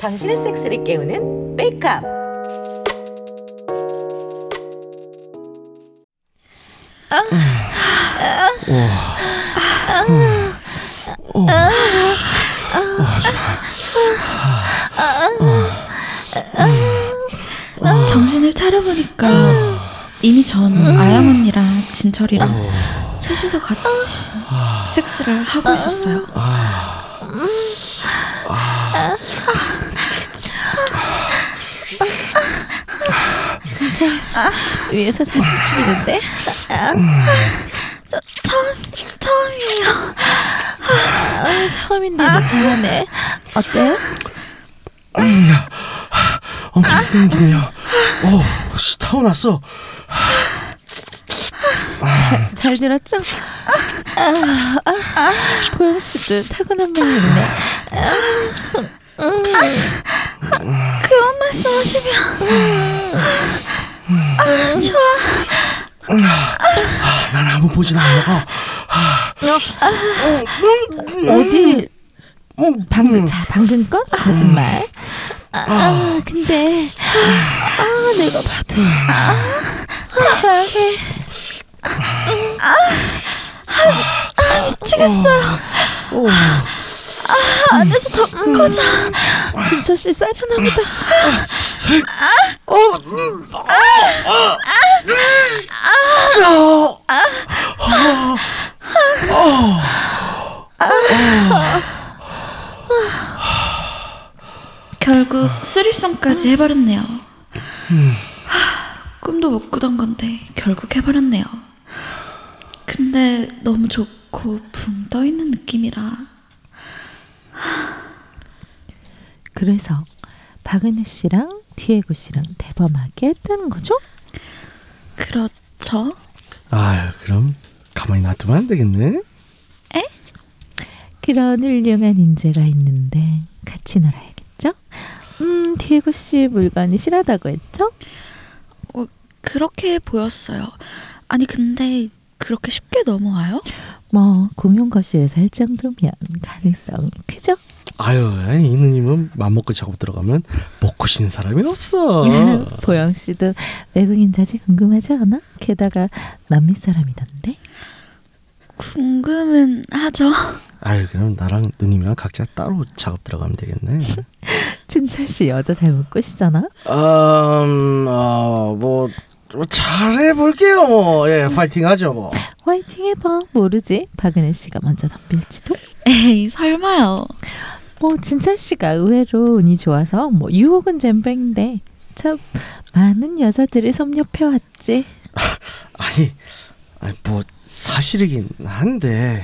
당신의 섹스를 깨우는 메이크업. 정신을 차려보니까 이미 전 아영 언니랑 진철이랑 셋이서 같이 섹스를 하고 있었어요. 진짜 위에서 사진 찍는데 처음 처음이에요. 아, 처음인데 너 잘하네. 어때? 엄청 힘드네요. 오, 씨, 타고났어. 잘 들었죠? 아, 아, 보영 씨도 타고난 면이 있네. 그런 말씀하시면 아, 난 아무 보진 않아. 어디 음, 방금 자 방금 건 거짓말. 아, 아 근데 아 내가 봐도 아, 미치겠어요. 아, 안에서 더 커져. 진철 씨 싸려나 보다. 결국 수리성까지 해버렸네요. 하, 꿈도 못 꾸던 건데 결국 해버렸네요. 근데 너무 좋고 붕 떠있는 느낌이라 그래서 박은혜 씨랑 디에고 씨랑 대범하게 했다는 거죠? 그렇죠. 아유, 그럼 가만히 놔두면 안 되겠네. 그런 훌륭한 인재가 있는데 같이 놀아야겠죠? 음, 디에고 씨 물건이 실하다고 했죠? 그렇게 보였어요. 아니 근데 그렇게 쉽게 넘어와요? 뭐 공용 거실에서 할 정도면 가능성이 크죠? 아유, 이 누님은 맘먹고 작업 들어가면 먹고 쉬는 사람이 없어. 보영 씨도 외국인 자지 궁금하지 않아? 게다가 남미 사람이던데. 궁금은 하죠. 아유, 그럼 나랑 누님이랑 각자 따로 작업 들어가면 되겠네. 춘철 씨 여자 잘 못 꼬시잖아. 음, 어, 뭐, 뭐 잘해볼게요, 뭐. 예, 파이팅하죠, 뭐. 화이팅 해봐. 모르지. 박은혜 씨가 먼저 덤빌지도. 에이 설마요. 뭐 진철 씨가 의외로 운이 좋아서 뭐 유혹은 잼뱅인데 참 많은 여자들이 섭렵해 왔지. 아니, 아니 뭐 사실이긴 한데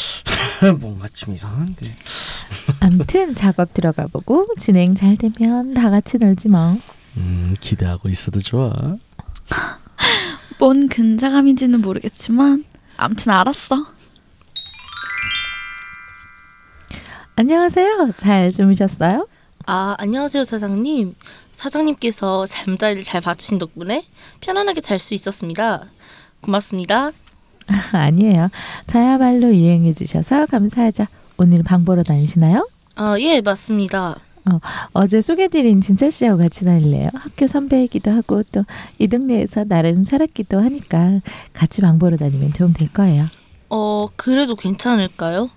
뭔가 좀 이상한데. 암튼 작업 들어가 보고 진행 잘 되면 다 같이 놀지 뭐. 음, 기대하고 있어도 좋아. 뭔 근자감인지는 모르겠지만 암튼 알았어. 안녕하세요. 잘 주무셨어요? 아, 안녕하세요, 사장님. 사장님께서 잠자리를 잘 봐주신 덕분에 편안하게 잘 수 있었습니다. 고맙습니다. 아니에요. 저야말로 유행해 주셔서 감사하죠. 오늘 방 보러 다니시나요? 아, 예, 맞습니다. 어제 소개드린 진철 씨하고 같이 다닐래요. 학교 선배이기도 하고 또 이 동네에서 나름 살았기도 하니까 같이 방 보러 다니면 도움 될 거예요. 어, 그래도 괜찮을까요?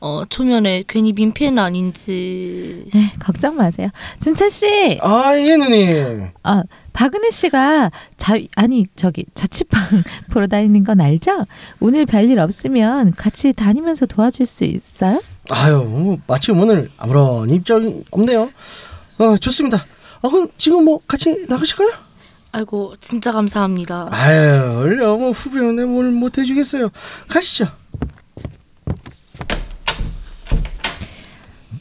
어, 초면에 괜히 민폐는 아닌지. 네, 걱정 마세요. 진철 씨, 아, 예, 누님. 아 박은혜 씨가 자 아니 저기 자취방 보러 다니는 건 알죠? 오늘 별일 없으면 같이 다니면서 도와줄 수 있어요? 아유, 뭐, 마침 오늘 아무런 입장이 없네요. 어, 좋습니다. 아, 그럼 지금 뭐 같이 나가실까요? 아이고, 진짜 감사합니다. 아유, 원래 뭐 후배인데 뭘못 해 주겠어요. 가시죠.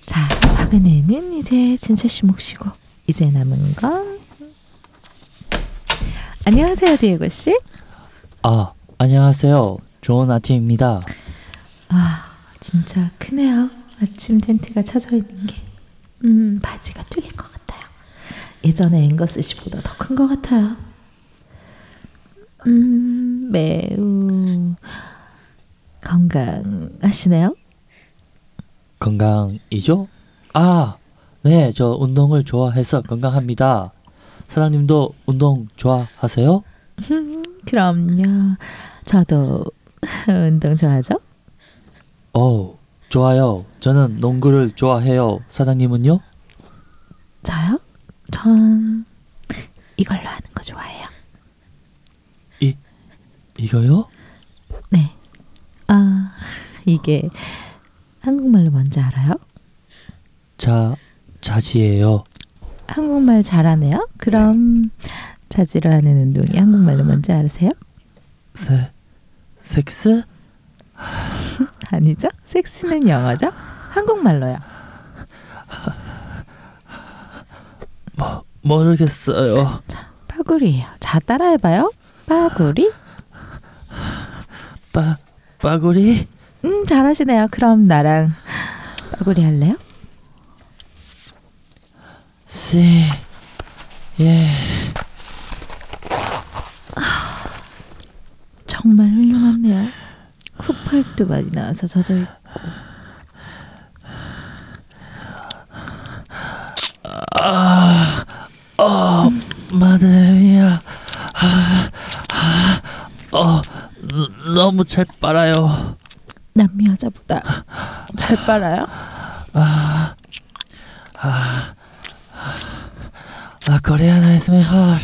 자, 박은혜는 이제 진철 씨 몫이고 이제 남은 건 안녕하세요, 디에고 씨. 아, 안녕하세요. 좋은 아침입니다. 아, 진짜 크네요. 아침 텐트가 쳐져 있는 게. 음, 바지가 뚫릴 것 같아요. 예전에 앵거스 씨보다 더 큰 것 같아요. 음, 매우 건강하시네요? 건강이죠? 아, 네, 저 운동을 좋아해서 건강합니다. 사장님도 운동 좋아하세요? 그럼요. 저도 운동 좋아하죠? 어, 좋아요. 저는 농구를 좋아해요. 사장님은요? 저요? 전 이걸로 하는 거 좋아해요. 이거요? 네. 아, 이게 한국말로 뭔지 알아요? 자, 자지예요. 한국말 잘하네요. 그럼 자지로 하는 운동이 한국말로 뭔지 아세요? 세, 섹스? 아니죠? 섹스는 영어죠? 한국말로요. 뭐, 모르겠어요. 빠구리예요. 자, 따라해봐요. 빠구리? 빠, 빠구리? 음, 잘하시네요. 그럼 나랑 빠구리 할래요? 씨, 예. 정말 훌륭하네요. 쿠파액도 많이 나와서 젖어 있고. 어, 마드레미야. 아, 아, 어, 너- 너무 잘 빨아요. 남미 여자보다 잘 빨아요? 아, La coreana es mejor.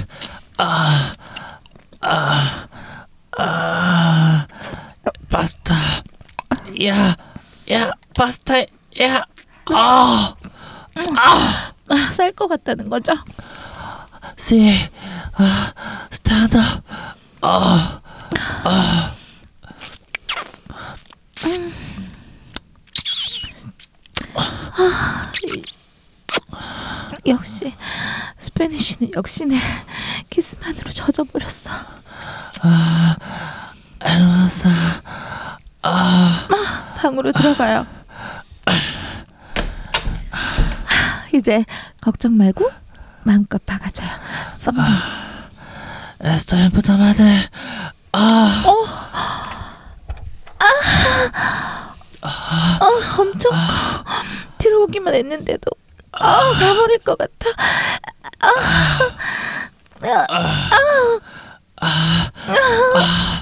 Ah, ah, ah, pasta. Ya, ya, pasta. Ya. Ah, 아, 쌀 것 같다는 거죠? sí. Ah, stand up. Ah, 역시 스페니쉬는 역시네 키스만으로 젖어버렸어. Hermosa. 방으로 들어가요. 이제 걱정 말고 마음껏 박아줘요. 펌미. Estoy en puta madre. Ah, 어, 엄청 커. 들어오기만 했는데도 아, 가버릴 것 같아. oh, Get- 아,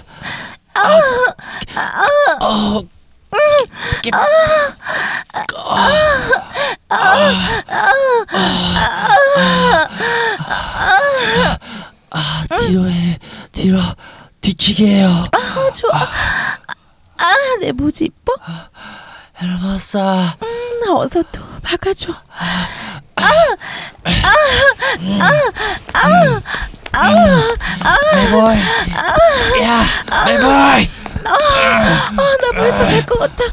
뒤로 해. 뒤로. 뒤치기 해요. 아, 좋아. 아, 내 모지 이뻐? hermosa. 음, 나 어서 또 박아줘. Voy. Ya, me voy. 아, 나 벌써 갈 것 같아.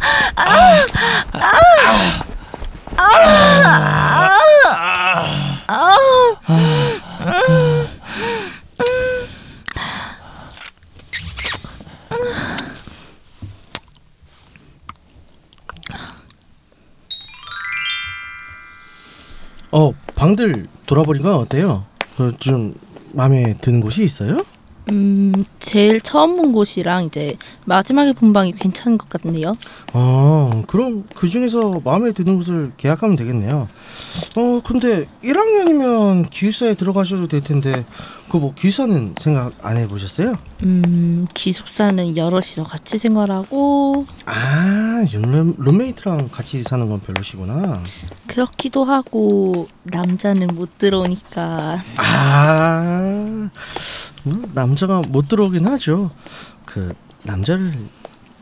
어 방들 돌아버린 건 어때요? 그 좀 마음에 드는 곳이 있어요? 음, 제일 처음 본 곳이랑 이제 마지막에 본 방이 괜찮은 것 같네요. 아 그럼 그 중에서 마음에 드는 곳을 계약하면 되겠네요. 어 근데 1학년이면 기숙사에 들어가셔도 될 텐데 그 뭐 기숙사는 생각 안 해보셨어요? 음, 기숙사는 여럿이서 같이 생활하고 아 룸, 룸메이트랑 같이 사는 건 별로시구나. 그렇기도 하고 남자는 못 들어오니까 아 뭐, 남자가 못 들어오긴 하죠. 그 남자를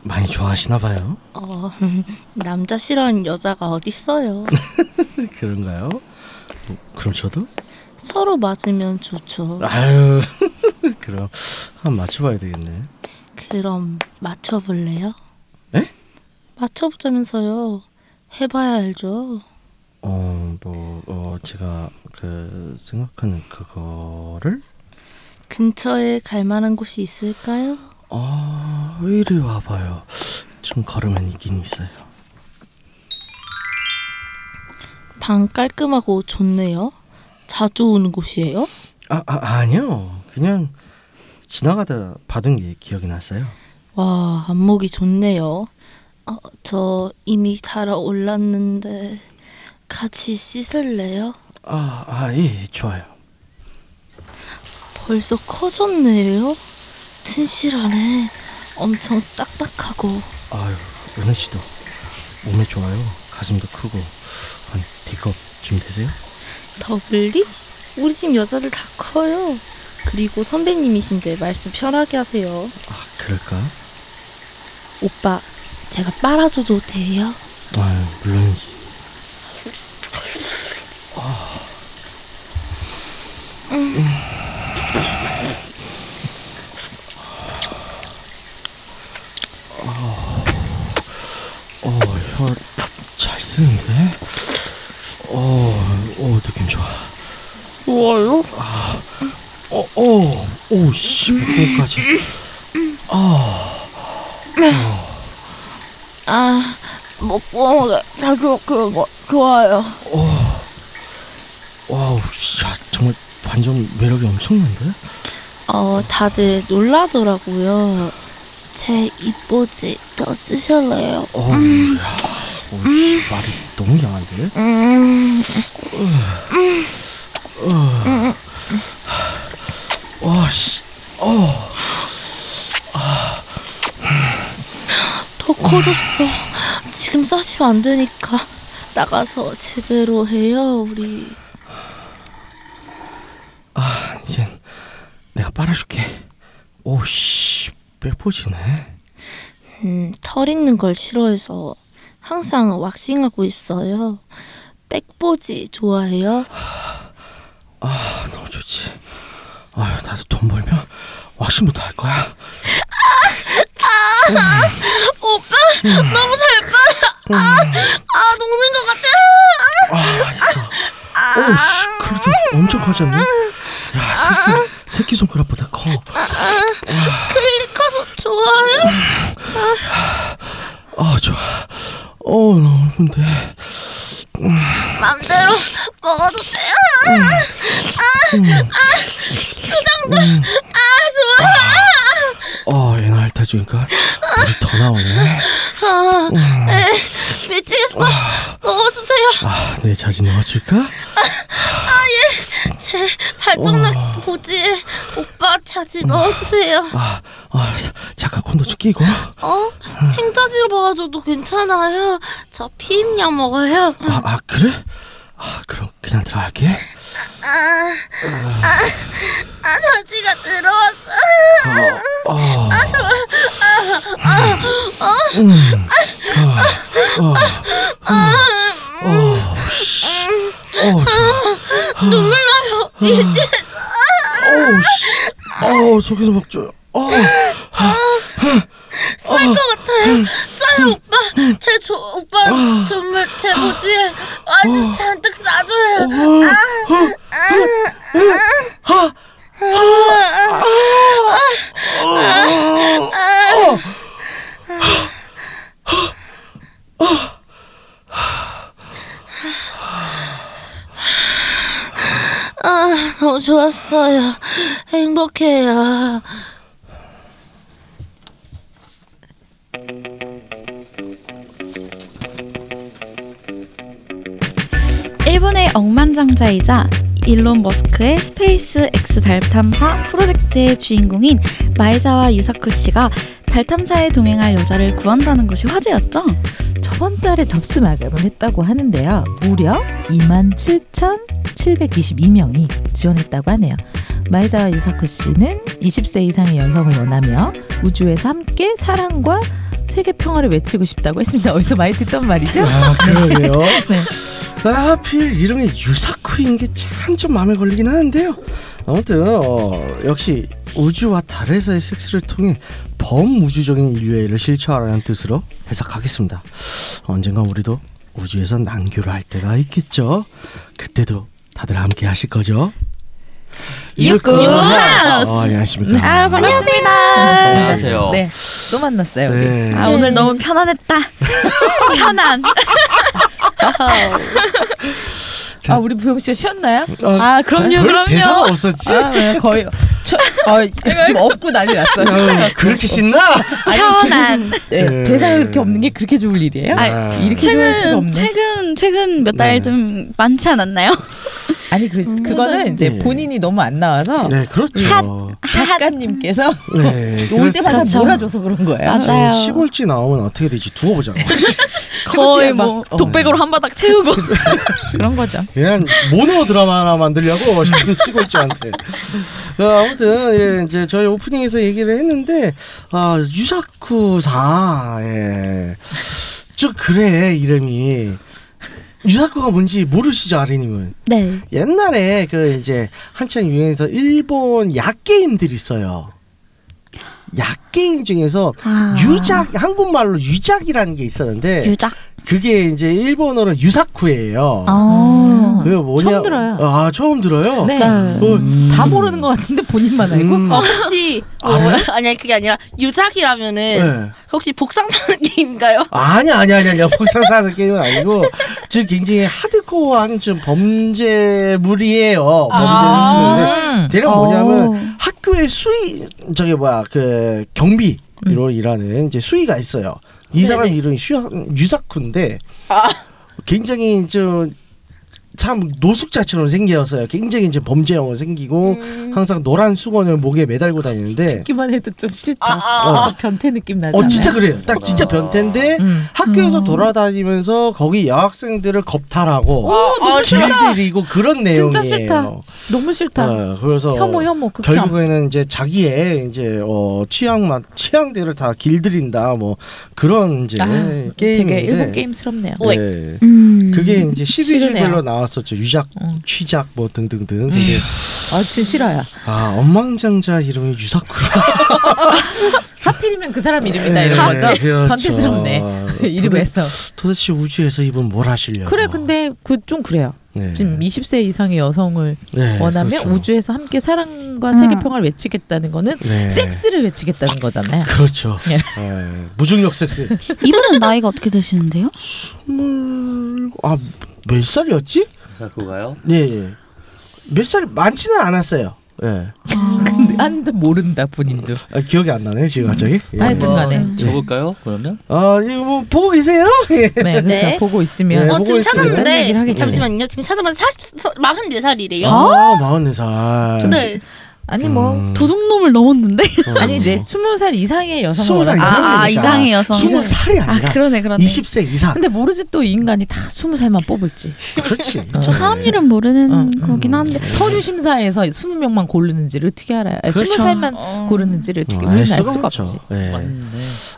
많이 좋아하시나 봐요. 어, 남자 싫어하는 여자가 어딨어요. 그런가요? 뭐, 그럼 저도? 서로 맞으면 좋죠. 아유 그럼 한번 맞춰봐야 되겠네. 그럼 맞춰볼래요? 에? 맞춰보자면서요. 해봐야 알죠. 어 뭐 어, 제가 그 생각하는 그거를 근처에 갈 만한 곳이 있을까요? 어 이리 와봐요. 좀 걸으면 있긴 있어요. 방 깔끔하고 좋네요. 자주 오는 곳이에요? 아, 아 아니요 그냥 지나가다 받은 게 기억이 났어요. 와, 안목이 좋네요. 어, 저 이미 달아올랐는데 같이 씻을래요? 아, 아, 예, 좋아요. 벌써 커졌네요. 튼실하네. 엄청 딱딱하고. 아유, 은혜 씨도 몸에 좋아요. 가슴도 크고. 한 D컵 준비되세요? 더블리? 우리 집 여자들 다 커요. 그리고 선배님이신데 말씀 편하게 하세요. 아, 그럴까? 오빠, 제가 빨아줘도 돼요? 아유, 물론이지. 어, 혀 잘 쓰는데? 어, 어, 느낌 좋아. 좋아요? 어, 어, 오, 씨, 목까지. 아, 먹고 자주 그거 좋아요. 와우, 야, 정말 반전 매력이 엄청난데? 어, 다들 놀라더라고요. 제 입꼬지 더 쓰실래요? 어, 야, 오, 씨, 말이 너무 양한데? 음, 와, 씨, 어, 더 커졌어. 지금 싸시면 안 되니까 나가서 제대로 해요, 우리. 아, 이젠 내가 빨아줄게. 오, 씨, 빼포지네. 음, 털 있는 걸 싫어해서 항상 왁싱하고 있어요. 백보지 좋아해요? 아, 너무 좋지. 아유, 나도 돈 벌면 왁싱부터 할 거야. 너무 잘 빨아. 아, 아, 녹는 것 같아. 아, 있어. 오, 씨, 그래 좀 엄청 커졌네. 야, 새끼, 새끼 손가락보다 커. 클릭 커서 좋아요? 아, 좋아. 어, 너무 근데. 맘대로 먹어도 돼요? 핥아주니까 물이 더 나오네. 아, 네, 미치겠어. 넣어주세요. 아, 내 자진 넣어줄까? 제 발정락 보지에 오빠 자지 넣어주세요. 아, 아, 잠깐 콘도 좀 끼고. 어? 생자지로 박아줘도 괜찮아요. 저 피임약 먹어요. 아, 아 그래? 아, 그럼 그냥 들어갈게. 아, 아, 아 자지가 들어왔어. 어, 어. 음, 어, 어, 어, 씨. 어, 좋아. 눈물 나요. 이제 어, 씨. 어, 속에서 막 줘. 일론 머스크의 스페이스 X 달 탐사 프로젝트의 주인공인 마에자와 유사쿠 씨가 달 탐사에 동행할 여자를 구한다는 것이 화제였죠. 저번 달에 접수 마감을 했다고 하는데요. 무려 27,722명이 지원했다고 하네요. 마에자와 유사쿠 씨는 20세 이상의 여성을 원하며 우주에서 함께 사랑과 세계 평화를 외치고 싶다고 했습니다. 어디서 많이 듣던 말이죠? 아, 그러게요. 네. 아, 하필 이름이 유사쿠인 게 참 좀 마음에 걸리긴 하는데요. 아무튼 어, 역시 우주와 달에서의 섹스를 통해 범우주적인 인류애를 실천하라는 뜻으로 해석하겠습니다. 언젠가 우리도 우주에서 난교를 할 때가 있겠죠. 그때도 다들 함께 하실 거죠? 육구 하우스! 어, 안녕하십니까. 아 반갑습니다. 안녕하세요. 네, 또 만났어요. 우리. 네. 아 오늘 너무 편안했다. 편안. oh. 아 우리 부영 씨 쉬었나요? 어, 아 그럼요, 별 그럼요. 대사가 없었지? 아, 네, 거의 저, 아, 지금 없고 난리 났어. 어, 그렇게 신나? 편안. 네, 네. 대사가 그렇게 없는 게 그렇게 좋을 일이에요? 아, 이렇게 좋을 수가 최근. 최근 최근 몇달 네. 좀 많지 않았나요? 아니 그 그거는 이제 네. 본인이 너무 안 나와서 네, 그렇죠. 작가님께서 네, 올 때마다 그렇죠. 몰아줘서 그런 거예요. 맞아. 맞아요. 시골지 나오면 어떻게 되지 두고 보자. 거의 막, 뭐 어. 독백으로 한 바닥 채우고. 그런 거죠. 그냥 모노 드라마 하나 만들려고 지금 시골지한테. 어, 아무튼 예, 이제 저희 오프닝에서 얘기를 했는데 아 유사쿠사 예. 저 그래 이름이 유사쿠가 뭔지 모르시죠 아리님은? 네. 옛날에 그 이제 한창 유행해서 일본 약 게임들이 있어요. 약 게임 중에서 아. 유작 한국말로 유작이라는 게 있었는데 유작. 그게 이제 일본어로 유사쿠예요. 아. 그게 뭐냐? 처음 들어요. 아 처음 들어요. 네. 네. 어, 다 모르는 것 같은데 본인만 알고. 음, 어, 혹시 어? 아니 그게 아니라 유작이라면은 네. 혹시 복상 사는 게임인가요? 아니 아니 아니 아니 복상 사는 게임은 아니고 지금 굉장히 하드코어한 좀 범죄물이에요. 범죄 핵심인데 음. 대략 어. 뭐냐면 학교에 수위 저기 뭐야 그 경비로 일하는 이제 수위가 있어요. 이 사람 네네. 이름이 슈, 유사쿠인데 아. 굉장히 좀 참 노숙자처럼 생겼어요. 굉장히 이제 범죄형으로 생기고 음. 항상 노란 수건을 목에 매달고 다니는데 듣기만 해도 좀 싫다. 아, 아, 어. 변태 느낌 나잖아요. 어 진짜 그래요. 딱 진짜 변태인데 음. 학교에서 음. 돌아다니면서 거기 여학생들을 겁탈하고 아, 아, 길들이고 그런 내용이에요. 진짜 싫다. 너무 싫다. 어, 그래서 혐오 혐오 극혐. 결국에는 이제 자기의 이제 어 취향만 취향들을 다 길들인다 뭐 그런 이제 아, 게임인데 되게 일본 게임스럽네요. 네. 음. 그게 이제 시리즈별로 싫으네요. 나왔었죠. 유작, 음. 취작 뭐 등등등. 근데 아 진짜 싫어요. 아 엉망장자 이름이 유사쿠라. 하필이면 그 사람 이름이다 네, 이런 거죠. 그렇죠. 변태스럽네. 이름에서. 도대체 우주에서 이분 뭘 하시려고? 그래 근데 그 좀 그래요. 네. 지금 20세 이상의 여성을 네, 원하면 그렇죠. 우주에서 함께 사랑과 음. 세계 평화를 외치겠다는 거는 네. 섹스를 외치겠다는 거잖아요. 그렇죠. 예. 네. 무중력 섹스. 이분은 나이가 어떻게 되시는데요? 스물 아몇 살이었지? 그거요? 네. 예. 몇살 많지는 않았어요. 예. 근데 한도 모른다 본인도. 아, 기억이 안 나네 지금 갑자기. 예. 하여튼간에. 음. 적을까요? 그러면? 어 이거 뭐 보고 계세요? 예. 네, 그렇죠. 네. 보고 있으면 네, 어 보고 지금 있어요. 찾았는데 얘기를 하겠죠. 잠시만요. 지금 40, 44살이래요. 아 마흔네 살. 네. 아니 뭐 음. 도둑놈을 넘었는데. 아니 이제 스무 살 이상의 여성을 스무 살 원하는 이상이니까. 아, 아 이상의 여성. 스무 살이 아 아니라 그러네 그러네. 20세 이상. 근데 모르지 또 이 인간이 다 스무 살만 뽑을지. 그렇지. 저 사람 이름 모르는 어, 거긴 한데. 서류 심사에서 스무 명만 고르는지를 어떻게 알아요? 스무 그렇죠. 살만 어. 고르는지를 어떻게 어, 우리는 알알 수가 수가 없죠. 없지. 예.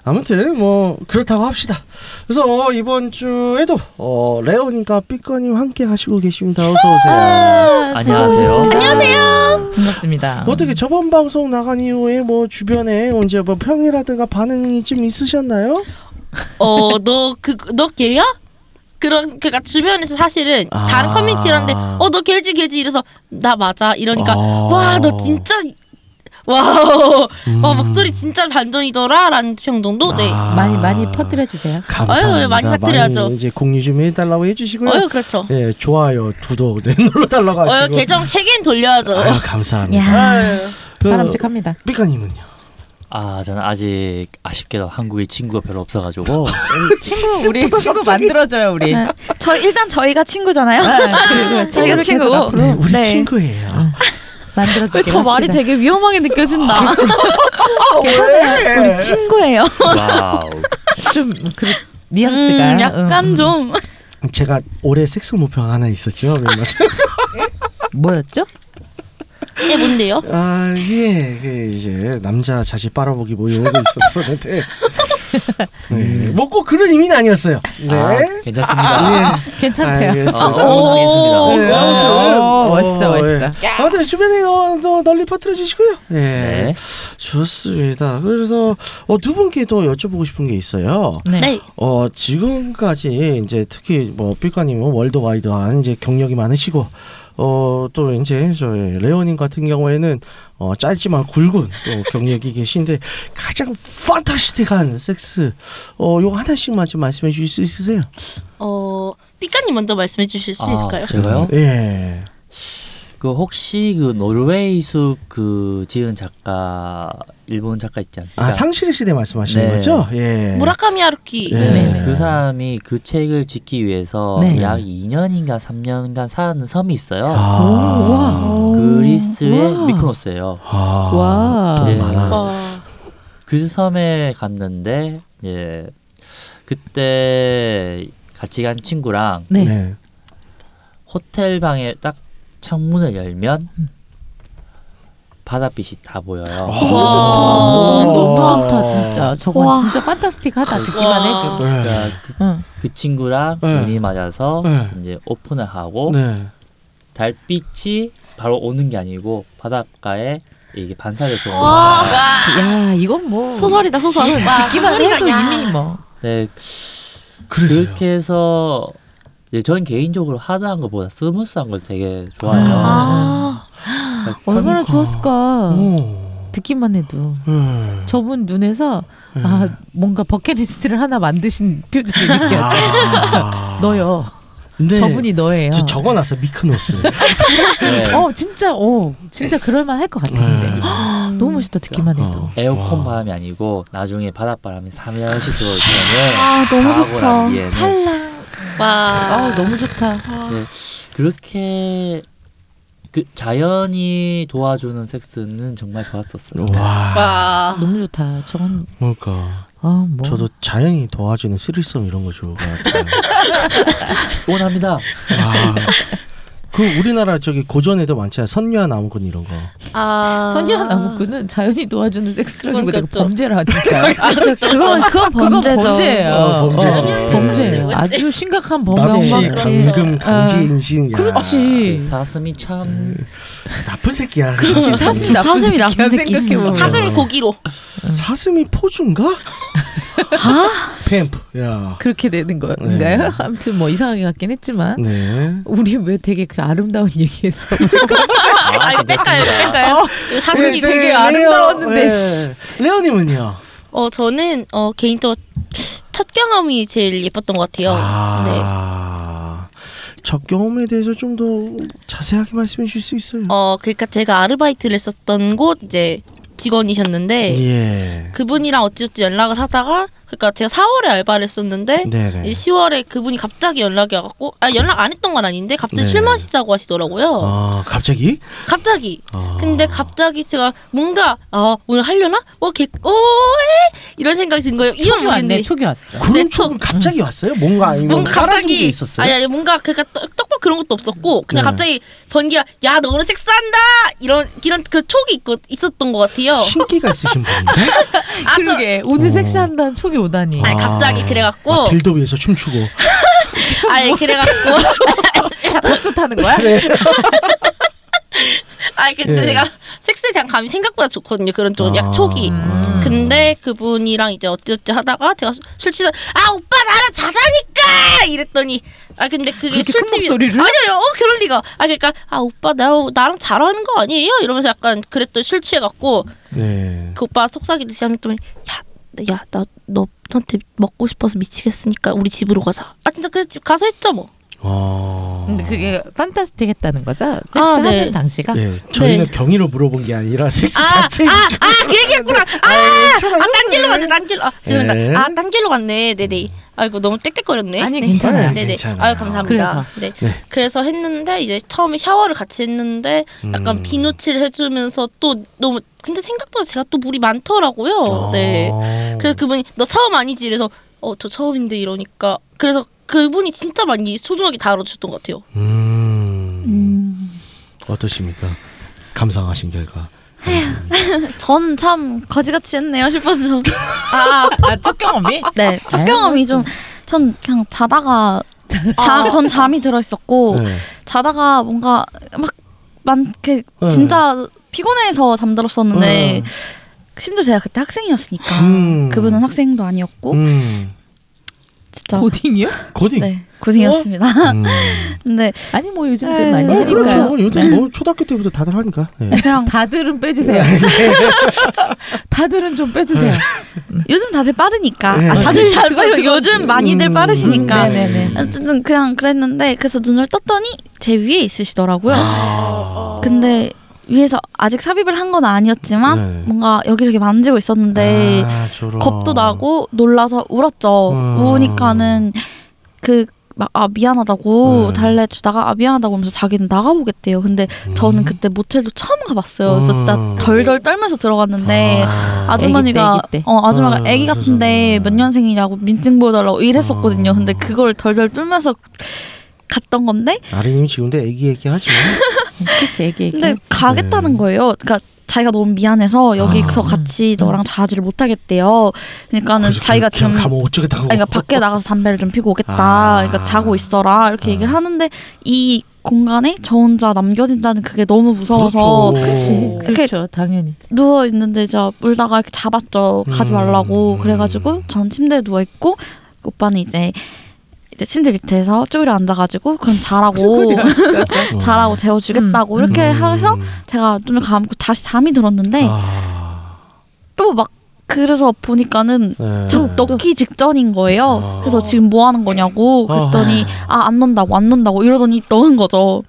아무튼 뭐 그렇다고 합시다. 그래서 어, 이번 주에도 어, 레오님과 삐꺼님 함께 하시고 계십니다. 어서 오세요. 아, 안녕하세요. 안녕하세요. 반갑습니다. 어떻게 저번 방송 나간 이후에 뭐 주변에 언제 뭐 평이라든가 반응이 좀 있으셨나요? 어, 너 그 너 걔야? 그런 그니까 주변에서 사실은 아. 다른 커뮤니티라는데 어 너 걔지 걔지 이래서 나 맞아 이러니까 아. 와 너 진짜 와우 음. 와 목소리 진짜 반전이더라라는 평 정도 네 아. 많이 많이 퍼뜨려 주세요. 감사합니다. 아유, 많이 퍼뜨려야죠. 많이 이제 공유 좀 해달라고 해주시고요. 어유 그렇죠 예, 좋아요, 구독 네, 눌러달라고 하시고. 어유 계정 세 개는 돌려야죠 아유, 감사합니다. 야. 그, 바람직합니다. 삐까님은요? 아 저는 아직 아쉽게도 한국에 친구가 별로 없어가지고 친구 우리 친구 만들어줘요 우리. 네. 저 일단 저희가 친구잖아요. 아, 그리고 저희가 친구를 친구고. 계속 앞으로 네, 우리 네. 친구예요. 만들어줘. 왜저 말이 되게 위험하게 느껴진다. 괜찮아요. 우리 친구예요. wow 좀 그, 뉘앙스가 음, 약간 음, 음. 좀 제가 올해 섹스 목표 하나 있었죠. 뭐였죠? 예 뭔데요 아, 예, 그 이제 남자 자식 빨아보기 뭐 이런 거 있었었는데, 네, 뭐꼭 그런 의미는 아니었어요. 네. 아, 괜찮습니다 괜찮대요. 알겠습니다. 아, 응원하겠습니다 네, 아무튼 오, 멋있어, 예. 멋있어. 아무튼 주변에 어, 더 널리 퍼뜨려 주시고요. 예, 네. 좋습니다. 그래서 어, 두 분께 또 여쭤보고 싶은 게 있어요. 네. 네어 지금까지 이제 특히 뭐 삐까님은 월드와이드한 이제 경력이 많으시고 어 또 이제 저희 레오님 같은 경우에는 어 짧지만 굵은 또 경력이 계신데 가장 판타스틱한 섹스 어 요거 하나씩만 좀 말씀해 주실 수 있으세요? 어 삐까님 먼저 말씀해 주실 수 아, 있을까요 제가요? 예. 그 혹시 그 노르웨이 숲그 지은 작가 일본 작가 있지 않습니까? 아 상실의 시대 말씀하시는 네. 거죠? 예. 무라카미 하루키. 네. 네네. 그 사람이 그 책을 짓기 위해서 네. 약 2년인가 3년간 살았는 섬이 있어요. 아. 오, 그리스의 와. 미코노스예요. 아. 와. 돈 네. 와. 그 섬에 갔는데 예 그때 같이 간 친구랑 네. 네. 호텔 방에 딱 창문을 열면 음. 바닷빛이 다 보여요. 와. 너무 좋다. 너무 좋다 진짜. 저건 와. 진짜 판타스틱하다 듣기만 와. 해도. 네. 그러니까 그, 응. 그 친구랑 네. 눈이 맞아서 네. 이제 오픈을 하고 네. 달빛이 바로 오는 게 아니고 바닷가에 이게 반사돼서 오는 와. 야 이건 뭐 소설이다 소설. 와, 듣기만 해도 야. 이미 뭐. 네, 그래서요. 그렇게 해서 이제 전 개인적으로 하드한 것보다 스무스한 걸 되게 좋아해요. 아. 그러니까 얼마나. 좋았을까. 오. 듣기만 해도 네. 저분 눈에서 네. 아 뭔가 버킷리스트를 하나 만드신 표정이 느껴져. 아. 너요. 네. 저분이 너예요. 저 적어놨어 미크노스. 네. 어 진짜 어 진짜 그럴만 할 것 같은데. 네. 너무 멋있다 듣기만 해도. 어. 에어컨 와. 바람이 아니고 나중에 바닷바람이 살며시 들어오면은 아 너무 좋다. 살랑. 와. 아 너무 좋다. 네, 그렇게 그 자연이 도와주는 섹스는 정말 좋았었어요. 와. 와. 너무 좋다. 저건 뭘까? 아 뭐. 저도 자연이 도와주는 스리썸 이런 거 같아요. 원합니다. 아. 그 우리나라 저기 고전에도 많잖아요. 선녀와 나무꾼 이런 거. 아. 선녀 나무꾼은 자연이 도와주는 섹스라기보다 그건 이거 그렇죠. 범죄라니까. 아, 그렇죠. 그건 그건 범죄죠. 그건 범죄예요. 어, 범죄지. 어, 범죄예요. 아주 심각한 범죄. 납치, 막 그렇죠. 감금, 강제 아, 인신. 야. 그렇지. 그 사슴이 참 나쁜 새끼야. 그렇지 사슴이 진짜 나쁜 사슴이 새끼야 나쁜 새끼. 생각해보면. 사슴이 고기로. 사슴이 포주인가? 아? 팸프. 야. 그렇게 되는 거인가요? 네. 아무튼 뭐 이상하게 같긴 했지만 네. 우리 왜 되게 그 아름다운 얘기해서 아, 이거 뺄까요? 이거 뺄까요? 이거 사슴이 네, 되게 레오, 아름다웠는데, 네. 레오님은요? 어 저는 어 개인적으로 첫 경험이 제일 예뻤던 것 같아요. 네. 아. 첫 경험에 대해서 좀 더 자세하게 말씀해 주실 수 있어요? 어 그러니까 제가 아르바이트를 했었던 곳 이제 직원이셨는데 예. 그분이랑 어찌어찌 연락을 하다가 그러니까 제가 4월에 알바를 했었는데 네네. 이제 10월에 그분이 갑자기 연락이 와갖고 아 연락 안 했던 건 아닌데 갑자기 네. 술 마시자고 하시더라고요. 아 갑자기? 갑자기. 아. 근데 갑자기 제가 뭔가 아 오늘 하려나? 어개 오에 이런 생각이 든 거예요. 이건 초기 왔네 모르겠는데 초기 왔어 그런 네, 쪽은 갑자기 왔어요? 뭔가 아니면 뭔가 깔아둔 게 갑자기 있었어요? 아니 아니 뭔가 그러니까 떡- 떡밥 그런 것도 없었고 그냥 네. 갑자기 번기가 야 너 오늘 섹스한다 이런 이런 그 촉이 있고 있었던 것 같아요. 신기가 있으신 분인데? 아, 저, 그러게 오늘 어. 섹시한다는 촉이 오다니 아니, 갑자기 그래갖고. 막 길도 위에서 춤추고 아니 그래갖고 젖도 타는 거야? 아 근데 예. 제가 섹스에 대한 감이 생각보다 좋거든요. 그런 쪽 아. 약촉이. 음. 근데 그분이랑 이제 어찌어찌 하다가 제가 술- 술 취해서 아 오빠 나랑 자자니까 이랬더니 아 근데 그게 그렇게 큰 술집이 목소리를? 아니 아니 어 그럴 리가 아 그러니까 아 오빠 나 나랑 잘하는 거 아니에요 이러면서 약간 그랬더니 술 취해갖고 네. 그 오빠 속삭이듯이 하면 야야나 너 너한테 먹고 싶어서 미치겠으니까 우리 집으로 가자 아 진짜 그 집 가서 했죠 뭐 어... 근데 그게 판타스틱했다는 거죠? 섹스 아, 하는 네. 당시가? 예, 저희는 네. 경위로 물어본 게 아니라 섹스 아 자체 아 아 그 얘기했구나 아아딴 길로 갔네 딴 길로 아 네. 그러니까 아딴 길로 갔네 네네 아이고 너무 땡땡거렸네 아니, 네. 괜찮아요. 네네 괜찮아요. 아유 감사합니다 네 네. 그래서 했는데 이제 처음에 샤워를 같이 했는데 약간 음. 비누칠 해주면서 또 너무 근데 생각보다 제가 또 물이 많더라고요 어. 네 그래서 그분이 너 처음 아니지 이래서 어 저 처음인데 이러니까 그래서 그분이 진짜 많이 소중하게 다뤄주셨던 것 같아요 음... 음, 어떠십니까? 감상하신 결과. 저는 참 거지같이 했네요 싶어서. 아 아, 첫 경험이? 네, 첫 아유, 경험이 좀 전 그냥 자다가 잠, 전 잠이 들어 있었고 네. 자다가 뭔가 막 많게 네. 진짜 피곤해서 잠들었었는데 네. 심지어 제가 그때 학생이었으니까 음. 그분은 학생도 아니었고 음. 진짜 고딩이요? 고딩. 네 고생이었습니다. 음. 근데 아니 뭐 요즘 좀 네. 많이 어, 하니까요. 그렇죠. 요즘 네. 뭐 초등학교 때부터 다들 하니까. 네. 그냥 다들은 빼주세요. 다들은 좀 빼주세요. 요즘 다들 빠르니까 네. 아, 다들 잘 그거. 요즘 많이들 음, 빠르시니까 음, 네네네. 어쨌든 그냥 그랬는데 그래서 눈을 떴더니 제 위에 있으시더라고요. 아. 근데 위에서 아직 삽입을 한 건 아니었지만 네. 뭔가 여기저기 만지고 있었는데 아. 겁도 나고 놀라서 울었죠. 음. 우니까는 그 막아 미안하다고 네. 달래주다가 아 미안하다고 하면서 자기는 나가보겠대요. 근데 저는 그때 모텔도 처음 가봤어요. 그래서 진짜 음. 덜덜 떨면서 들어갔는데 아. 아주머니가 애기 때, 애기 때. 어 아주머니가 음, 애기 같은데. 몇 년생이냐고 민증 보여달라고 이랬었거든요. 어. 근데 그걸 덜덜 떨면서 갔던 건데 아리님 지금도 애기 얘기하지 마. 그치, 애기 얘기. 근데 가겠다는 네. 거예요. 그러니까 자기가 너무 미안해서 여기서 아. 같이 너랑 자지를 못 하겠대요. 그러니까는 자기가 지금 가면 어쩌겠다고. 그러니까 밖에 나가서 담배를 좀 피고 오겠다. 아. 그러니까 자고 있어라 이렇게 아. 얘기를 하는데 이 공간에 저 혼자 남겨진다는 그게 너무 무서워서 그렇게 그렇죠, 당연히. 누워 있는데 저 울다가 이렇게 잡았죠. 가지 음. 말라고 그래가지고 전 침대에 누워 있고 오빠는 이제 이제 침대 밑에서 쭈그려 앉아가지고 그럼 자라고 어. 자라고 재워주겠다고 이렇게 음. 해서 제가 눈을 감고 다시 잠이 들었는데 아. 또막 그래서 보니까는 네. 저 넣기 직전인 거예요. 아. 그래서 지금 뭐 하는 거냐고 그랬더니 아 안 넣는다고 안 넣는다고 이러더니 넣은 거죠.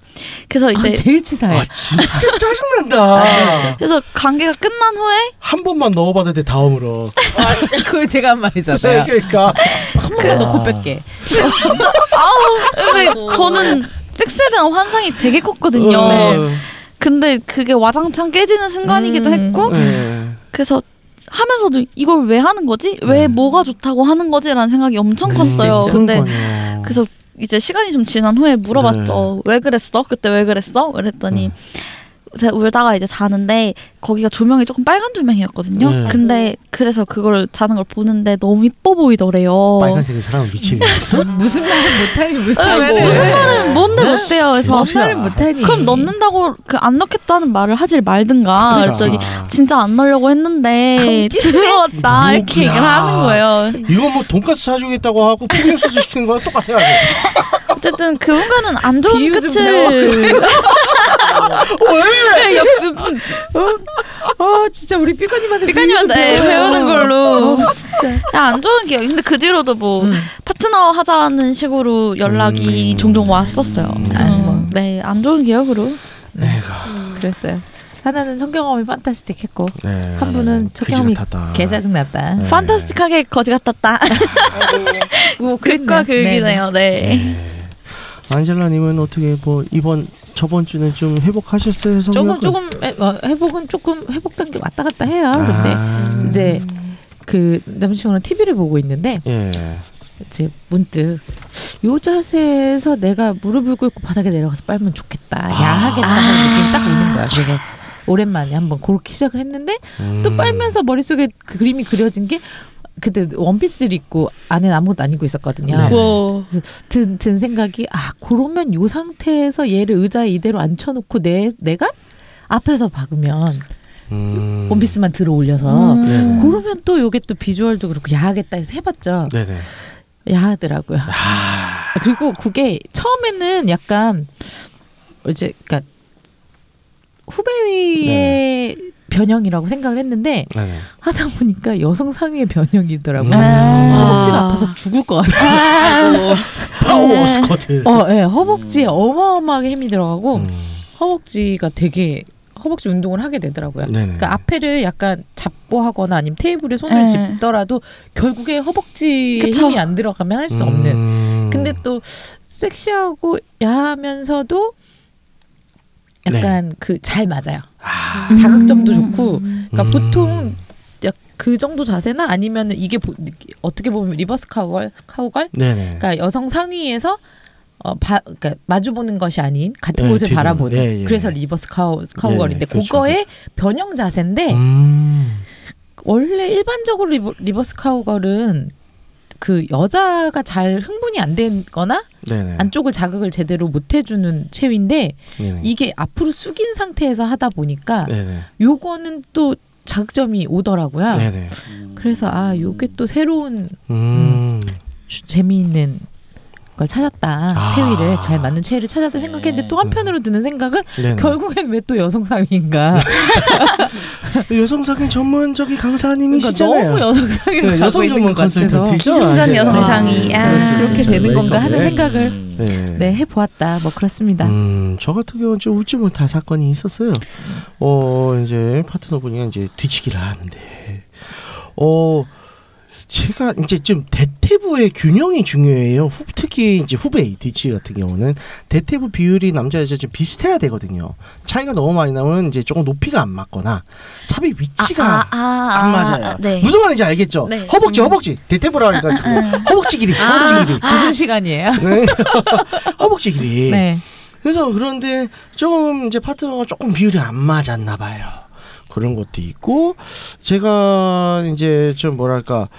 그래서 이제 아, 제일 치사해. 아 진짜 짜증난다. 그래서 관계가 끝난 후에 한 번만 넣어봐도 돼 다음으로. 그걸 제가 한 말이잖아요. 그러니까 한번 넣고 뺄게. 근데 저는 섹스에 대한 환상이 되게 컸거든요. 어. 근데 그게 와장창 깨지는 순간이기도 음. 했고 네. 그래서 하면서도 이걸 왜 하는 거지? 왜 네. 뭐가 좋다고 하는 거지라는 생각이 엄청 컸어요. 진짜. 근데 그러니까요. 그래서 이제 시간이 좀 지난 후에 물어봤죠. 왜 그랬어? 그때 왜 그랬어? 그랬더니 제가 울다가 이제 자는데 거기가 조명이 조금 빨간 조명이었거든요. 네. 근데 그래서 그걸 자는 걸 보는데 너무 이뻐 보이더래요. 빨간색의 사람은 미치겠어? 무슨 말을 못하니 무슨 아, 말을 무슨 해. 말은 뭔데 못돼요. 그래서 무슨 말을 못하니. 그럼 넣는다고 그 안 넣겠다는 말을 하질 말든가. 그랬더니 그러니까. 진짜 안 넣으려고 했는데 들어왔다 이렇게 뭐구나. 얘기를 하는 거예요. 이거 뭐 돈까스 사주겠다고 하고 포경수술 시키는 거랑 똑같아요. 어쨌든 그분과는 안 좋은 끝을 왜? 옆, 어 진짜 우리 삐까님한테 삐까님한테. 배우는 걸로. 어, 진짜. 야, 안 좋은 기억. 근데 그 뒤로도 뭐 음. 파트너 하자는 식으로 연락이 음. 종종 왔었어요. 음. 음, 네, 안 좋은 기억으로. 내가. 그랬어요. 하나는 첫 경험이 판타스틱했고 네. 한 분은 첫 그지 경험이 같았다. 개 짜증 났다. 네. 판타스틱하게 거지 같았다. 뭐 극과 극이네요. 네. 네. 안젤라님은 어떻게 뭐 이번 저번 주는 좀 회복하셨어요? 조금 성욕은? 조금 해- 어, 회복은 조금 회복 단계 왔다 갔다 해요. 근데 아. 이제 그 남친구랑 TV를 보고 있는데 예. 이제 문득 요 자세에서 내가 무릎을 꿇고 바닥에 내려가서 빨면 좋겠다, 야하겠다는 느낌이 딱 오는 거야. 그래서 오랜만에 한번 그렇게 시작을 했는데 또 음. 빨면서 머릿속에 그 그림이 그려진 게 그때 원피스를 입고 안에는 아무것도 안 입고 있었거든요. 네. 와. 든, 든 생각이 아 그러면 요 상태에서 얘를 의자에 이대로 앉혀놓고 내 내가 앞에서 박으면 음. 원피스만 들어 올려서 음. 네. 그러면 또 요게 또 비주얼도 그렇고 야하겠다 해서 해봤죠. 네네. 야하더라고요. 아. 그리고 그게 처음에는 약간 이제 그러니까 후배의 변형이라고 생각을 했는데 네네. 하다 보니까 여성 상위의 변형이더라고요. 음. 허벅지가 아파서 죽을 것 같아요. 파워 네. 스쿼트. 어, 예, 허벅지에 어마어마하게 힘이 들어가고 음. 허벅지가 되게 허벅지 운동을 하게 되더라고요. 네네. 그러니까 앞에를 약간 잡고 하거나 아니면 테이블에 손을 네. 짚더라도 결국에 허벅지에 그쵸. 힘이 안 들어가면 할 수 없는. 음. 근데 또 섹시하고 야하면서도 약간 그잘 맞아요. 아. 자극점도 음. 좋고. 그러니까 음. 보통 약 그 정도 자세나 아니면 이게 보- 어떻게 보면 reverse cowgirl cowgirl 네네. 그러니까 여성 상위에서 어, 바, 그러니까 마주 보는 것이 아닌 같은 네, 곳을 뒤로. 바라보는 네, 예. 그래서 reverse cow cowgirl인데 예, 그렇죠, 그거의 변형 자세인데 음. 원래 일반적으로 rever, reverse cowgirl은 그 여자가 잘 흥분이 안 되거나 네네. 안쪽을 자극을 제대로 못 해주는 체위인데 네네. 이게 앞으로 숙인 상태에서 하다 보니까 네네. 요거는 또 자극점이 오더라고요. 네네. 그래서 아 요게 또 새로운 음. 주- 재미있는 걸 찾았다. 아. 체위를 잘 맞는 체위를 찾았다 생각했는데 또 한편으로 드는 생각은 네네. 결국엔 왜 또 여성 상위인가? 여성상의 전문적인 그러니까 강사님이시잖아요. 너무 여성 상위로 네, 여성 전문 것 같아서 컨설턴트죠. 기승전 이제. 여성 아. 아. 그렇게. 되는 건가 하는 네. 생각을 음. 네. 네 해보았다. 뭐 그렇습니다. 음, 저 같은 경우는 좀 웃지 못할 사건이 있었어요. 어, 이제 파트너분이 이제 뒤치기를 하는데, 어, 제가 이제 좀 대퇴부의 균형이 중요해요. 후, 특히 이제 후배 뒤치 같은 경우는 대퇴부 비율이 남자 여자 좀 비슷해야 되거든요. 차이가 너무 많이 나면 이제 조금 높이가 안 맞거나 삽입 위치가 안 맞아요. 네. 무슨 말인지 알겠죠? 네. 허벅지, 허벅지. 대퇴부라 그러니까 허벅지 길이, 허벅지 길이. 무슨 시간이에요? 네. 허벅지 길이. 네. 그래서 그런데 좀 이제 파트너가 조금 비율이 안 맞았나 봐요. 그런 것도 있고 제가 이제 좀 뭐랄까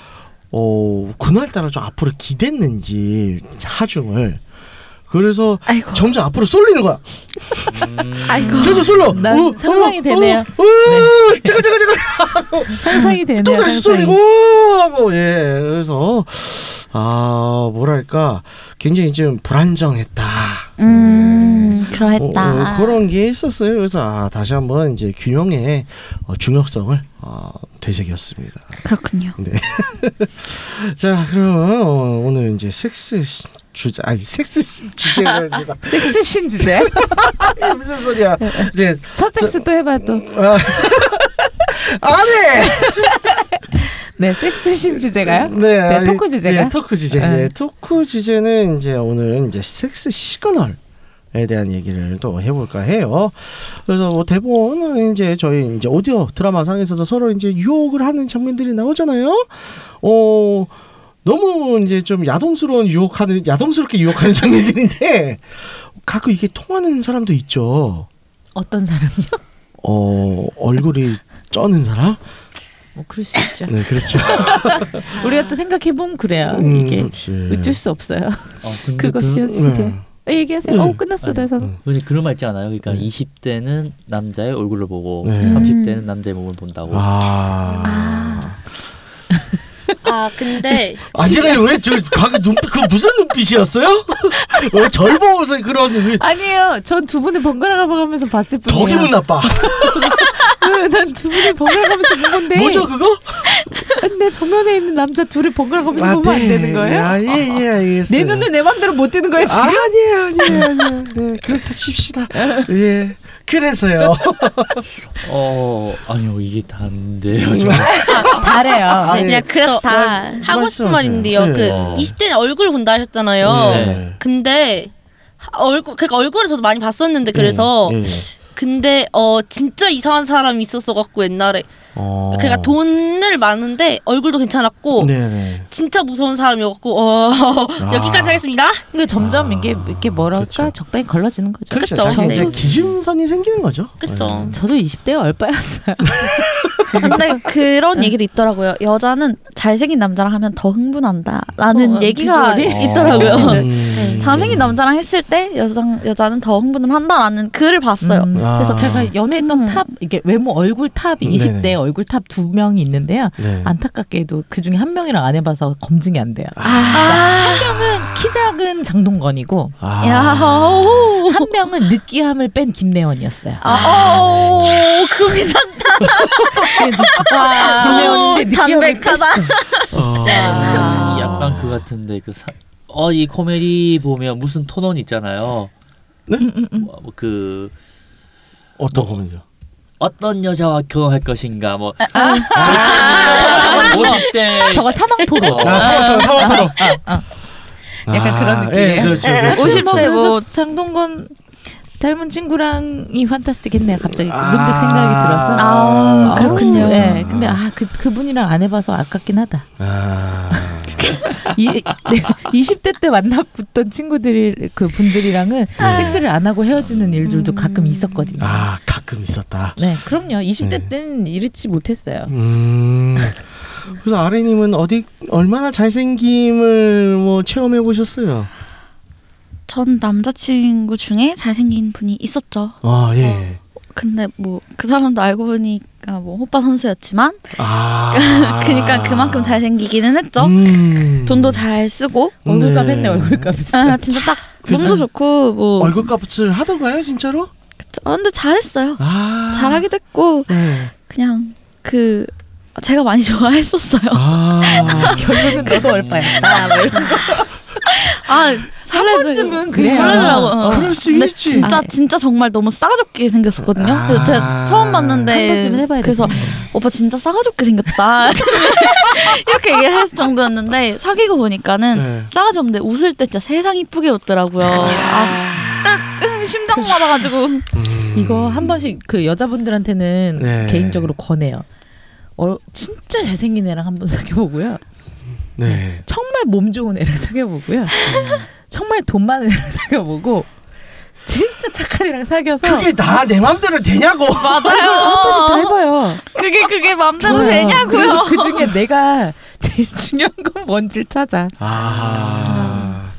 어 그날따라 좀 앞으로 기댔는지 하중을 그래서 아이고. 점점 앞으로 쏠리는 거야. 음. 아이고. 점점 쏠려. 난 어, 상상이 어, 되네요. 어, 어, 잠깐 잠깐 잠깐. 상상이 되네요. 또 다시. 쏠리고 하고 예 그래서 아 뭐랄까 굉장히 좀 불안정했다. 음, 그러했다. 어, 어, 그런 게 있었어요. 그래서 아, 다시 한번 이제 균형의 어, 중요성을 어, 되새겼습니다. 그렇군요. 자, 그럼 어, 오늘 이제 섹스 시- 주제 아니 섹스 시- 주제가 아니라 섹스신 주제. 무슨 소리야? 이제 첫 섹스 또 해봐 또. 아, 안해. 네, 섹스신 주제가요? 네, 아니, 토크 주제가? 네, 토크 주제. 네. 네, 토크 주제는 이제 오늘 이제 섹스 시그널. 에 대한 얘기를 또 해볼까 해요. 그래서 뭐 대부분 이제 저희 이제 오디오 드라마 상에서도 서로 이제 유혹을 하는 장면들이 나오잖아요. 어 너무 이제 좀 야동스러운 유혹하는 야동스럽게 유혹하는 장면들인데 가끔 이게 통하는 사람도 있죠. 어떤 사람이요? 어 얼굴이 쩌는 사람? 뭐 그럴 수 있죠. 네, 그렇죠. 우리가 또 생각해 보면 그래요. 음, 이게 그렇지. 어쩔 수 없어요. 어, 그것이요 그, 시계. 네. 네. 얘기하세요. 네. 어 끝났어, 아니, 네. 근데 그런 말 있지 않아요? 그러니까 네. 20대는 남자의 얼굴을 보고 네. 30대는 남자의 몸을 본다고. 아. 아 근데 안젤라님 왜저 방금 눈빛 그 무슨 눈빛이었어요? 왜절 보고서 그런 눈빛 아니에요. 전 두 분을 번갈아 가면서 봤을 뿐이에요. 더 기분 나빠. 난 두 분을 번갈아 가면서 본 건데. 뭐죠 그거? 근데 정면에 있는 남자 둘을 번갈아 가면서 보면 안 되는 거예요? 아, 예, 예, 알겠어요. 내 눈을 내 맘대로 못 뜨는 거예요 지금? 아, 아니에요, 아니에요, 아니에요. 네, 그렇다 칩시다. 예. 그래서요. 어 아니요 이게 다인데요. 음. 다래요. 아니, 그냥 그렇다. 하고 싶은 말씀하세요. 말인데요. 네. 그 어. 20대는 얼굴 본다 하셨잖아요. 네. 근데 하- 얼굴 그러니까 얼굴을 저도 많이 봤었는데 그래서 예, 예. 근데 어 진짜 이상한 사람이 있었어 갖고 옛날에 어. 그러니까 돈을 많은데 얼굴도 괜찮았고 네네. 진짜 무서운 사람이었고 어 여기까지 하겠습니다. 이게 점점 아, 이게 이게 뭐랄까 그쵸. 적당히 걸러지는 거죠. 그렇죠. 그쵸. 자기 이제 네. 기준선이 생기는 거죠. 그쵸. 네. 저도 20대 얼빠였어요. 근데 그런 얘기도 있더라고요. 여자는 잘생긴 남자랑 하면 더 흥분한다라는 어, 얘기가 비주얼이? 있더라고요. 어, 네. 음. 잘생긴 남자랑 했을 때 여자 여자는 더 흥분을 한다라는 글을 봤어요. 음, 아. 그래서 제가 연애했던 음. top 이게 외모 얼굴 top 20대 네네. 얼굴 top 두 명이 있는데요. 네. 안타깝게도 그 중에 한 명이랑 안 해봐서 검증이 안 돼요. 아, 한 명은 키 작은 장동건이고 아. 야, 오. 한 명은 느끼함을 뺀 김래원이었어요. 아, 오, 그거 괜찮다. 와, 김래원인데 느끼함을 담백하다. 뺐어. 어. 아, 약간 그 같은데 그어이 코미디 보면 무슨 토론 있잖아요. 음. 뭐, 그 어떤 고민이죠? 어떤 여자와 결혼할 것인가 뭐 아, 아, 50대 저거 사망 토론. 아, 사와토로, 사와토로. 약간 그런 느낌이에요. 예, 그렇죠, 그렇죠. 50대 그렇죠. 뭐 장동건 닮은 친구랑이 판타스틱했네요. 갑자기 아. 문득 생각이 들어서. 아, 그렇군요. 예, 근데 아 그 그분이랑 안 해봐서 아깝긴 하다. 아. 이, 네, 20대 때 만나봤던 친구들이 그 분들이랑은 네. 섹스를 안 하고 헤어지는 일들도 가끔 있었거든요. 아, 가끔 있었다. 네, 그럼요. 20대 네. 때는 이렇지 못했어요. 음. 그래서 아래님은 어디 얼마나 잘생김을 뭐 체험해 보셨어요? 전 남자친구 중에 잘생긴 분이 있었죠. 아 예. 근데 뭐 그 사람도 알고 보니까 뭐 호빠 선수였지만 아. 그니까 그만큼 잘생기기는 했죠. 음. 돈도 잘 쓰고 얼굴값 네. 했네 얼굴값. 아 진짜 딱 몸도 좋고 뭐 얼굴값을 하던가요, 진짜로? 아, 근데 잘했어요. 아. 잘하기도 했고 네. 그냥 그 제가 많이 좋아했었어요. 아. 결론은 너도 얼빠였다. 아. 번쯤은 그래요. 설레더라고. 어. 그럴 수 있지. 진짜 아. 진짜 정말 너무 싸가지없게 생겼었거든요. 아. 그래서 제가 처음 봤는데 한 번쯤은 해봐야 돼. 그래서 오빠 진짜 싸가지없게 생겼다 이렇게 얘기했을 정도였는데 사귀고 보니까는 네. 싸가지 없는데 웃을 때 진짜 세상 이쁘게 웃더라고요. 아, 으, 심장 맞아가지고 음. 이거 한 번씩 그 여자분들한테는 네. 개인적으로 권해요. 어, 진짜 잘생긴 애랑 한번 사귀어보고요. 네. 정말 몸 좋은 애랑 사귀어보고요. 정말 돈 많은 애랑 사귀어보고 진짜 착한 애랑 사귀어서 그게 다 내 맘대로 되냐고. 한 번씩 다 맞아요. 해봐요. 그게 그게 맘대로 좋아요. 되냐고요. 그 중에 내가 제일 중요한 건 뭔지를 찾아. 아.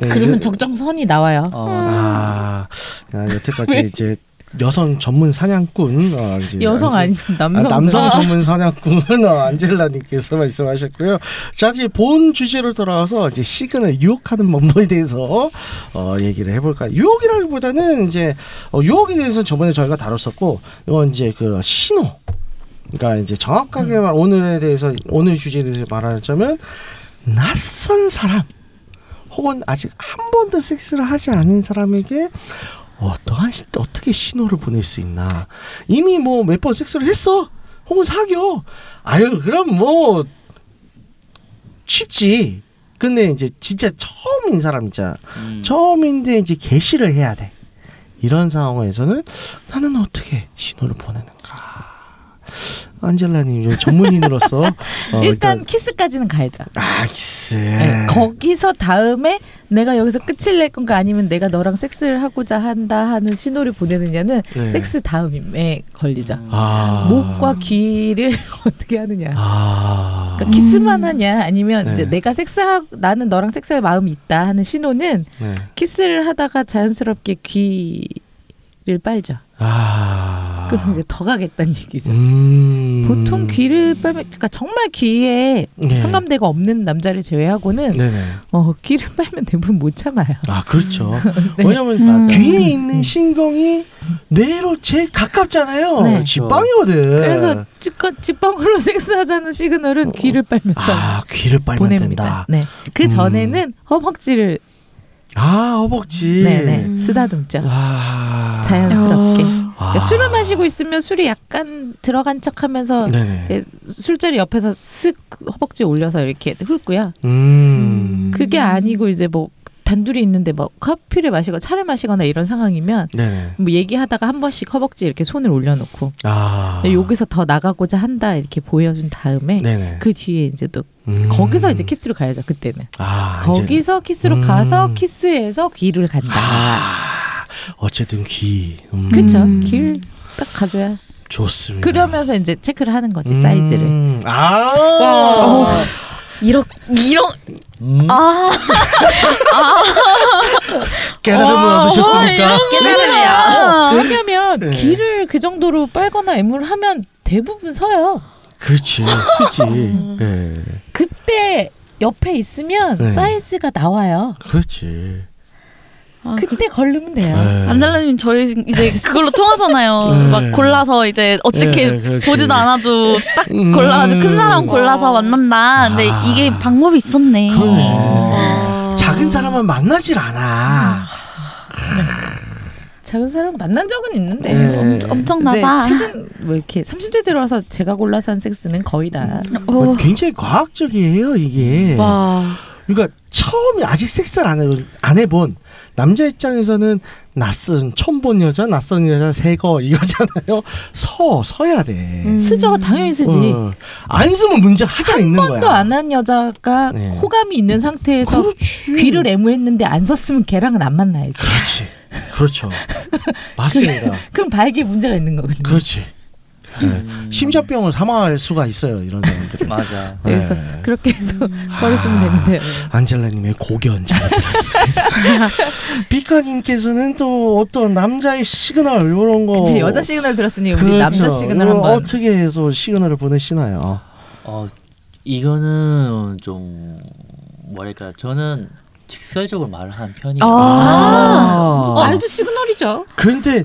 네, 그러면 이제- 적정선이 나와요. 어, 아, 아 여태까지 이제 여성 전문 사냥꾼 어, 이제 여성 안젤- 아니면 남성. 아, 남성 전문 사냥꾼 어, 안젤라님께서 말씀하셨고요. 자, 이제 본 주제로 돌아와서 이제 시그널 유혹하는 방법에 대해서 어, 얘기를 해볼까요? 유혹이라기보다는 이제 어, 유혹에 대해서 저번에 저희가 다뤘었고 이건 이제 그 신호. 그러니까 이제 정확하게 말 오늘에 대해서 오늘 주제에 대해서 말하자면 낯선 사람 혹은 아직 한 번도 섹스를 하지 않은 사람에게 어떠한 시- 어떻게 신호를 보낼 수 있나? 이미 뭐 몇 번 섹스를 했어? 혹은 사겨 아유 그럼 뭐 쉽지. 근데 이제 진짜 처음인 사람 있잖아. 음. 처음인데 이제 개시를 해야 돼. 이런 상황에서는 나는 어떻게 신호를 보내는가 안젤라님 전문인으로서 어, 일단 키스까지는 가야죠. 아 키스 네, 거기서 다음에 내가 여기서 끝을 낼 건가 아니면 내가 너랑 섹스를 하고자 한다 하는 신호를 보내느냐는 네. 섹스 다음에 걸리죠. 아. 목과 귀를 어떻게 하느냐. 아. 그러니까 키스만 하냐 아니면 네. 이제 내가 섹스하 나는 너랑 섹스할 마음이 있다 하는 신호는 네. 키스를 하다가 자연스럽게 귀를 빨죠. 아. 그럼 이제 더 가겠다는 얘기죠. 음. 보통 귀를 빨면 그러니까 정말 귀에 네. 상감대가 없는 남자를 제외하고는 네네. 어, 귀를 빨면 대부분 못 참아요. 아 그렇죠. 네. 왜냐면 음. 귀에 있는 신경이 뇌로 제일 가깝잖아요. 네. 직방이거든. 그래서 직방, 직방으로 섹스하자는 시그널은 귀를 빨면서 아 귀를 빨면 보냅니다. 된다. 네. 그 음. 전에는 허벅지를 아 허벅지. 네네 음. 쓰다듬죠. 와. 자연스럽게. 어. 아. 그러니까 술을 마시고 있으면 술이 약간 들어간 척하면서 네네. 예, 술자리 옆에서 쓱 허벅지 올려서 이렇게 훑고요. 음. 그게 아니고 이제 뭐 단둘이 있는데 뭐 커피를 마시고 차를 마시거나 이런 상황이면 네네. 뭐 얘기하다가 한 번씩 허벅지 이렇게 손을 올려놓고 아. 여기서 더 나가고자 한다 이렇게 보여준 다음에 네네. 그 뒤에 이제 또 음. 거기서 이제 키스로 가야죠 그때는 아, 이제- 거기서 키스로 음. 가서 키스해서 귀를 간다 아, 어쨌든 귀. 음. 그렇죠 음. 귀를 딱 가줘야 좋습니다. 그러면서 이제 체크를 하는 거지 음. 사이즈를 아. 와. 이런 이런 음. 아 깨달음을 와, 얻으셨습니까? 깨달음이야. 왜냐면 네. 귀를 그 정도로 빨거나 애무를 하면 대부분 서요 그렇지 쓰지. 네. 그때 옆에 있으면 네. 사이즈가 나와요 그렇지. 아, 그때 걸르면 돼요 네. 안젤라님 저희 이제 그걸로 통하잖아요. 네. 막 골라서 이제 어떻게 네, 그렇지. 보지도 않아도 딱 음. 골라가지고 큰 사람 골라서 만난다. 근데 아. 이게 방법이 있었네. 어. 작은 사람은 만나질 않아. 작은 사람 만난 적은 있는데 네. 엄, 이제 엄청 나다. 최근 뭐 이렇게 30대 들어와서 제가 골라서 한 섹스는 거의 다 어. 굉장히 과학적이에요 이게. 와. 그러니까 처음에 아직 섹스를 안, 해, 안 해본 남자 입장에서는 낯선 처음 본 여자 낯선 여자 새거 이거잖아요. 서 서야 돼. 음. 쓰죠 당연히 쓰지 어. 안 쓰면 문제 하자 있는 거야. 번도 안 한 여자가 네. 호감이 있는 상태에서 그렇지. 귀를 애무했는데 안 썼으면 걔랑은 안 만나야지 그렇지. 그렇죠. 맞습니다. 그럼 발기에 문제가 있는 거거든요 그렇지. 네. 음, 심장병을 사망할 수가 있어요. 이런 사람들은. 맞아. 그래서 네. 그렇게 해서 버리시면 됩니다. 안젤라님의 고견 잘 들었습니다. 비카님께서는 또 어떤 남자의 시그널 이런 거. 그치 여자 시그널 들었으니 우리 그렇죠. 남자 시그널 이거 한번. 어떻게 해서 시그널을 보내시나요? 어 이거는 좀 뭐랄까 저는 직설적으로 말을 하는 편이에요. 아, 아. 말도 시그널이죠. 그런데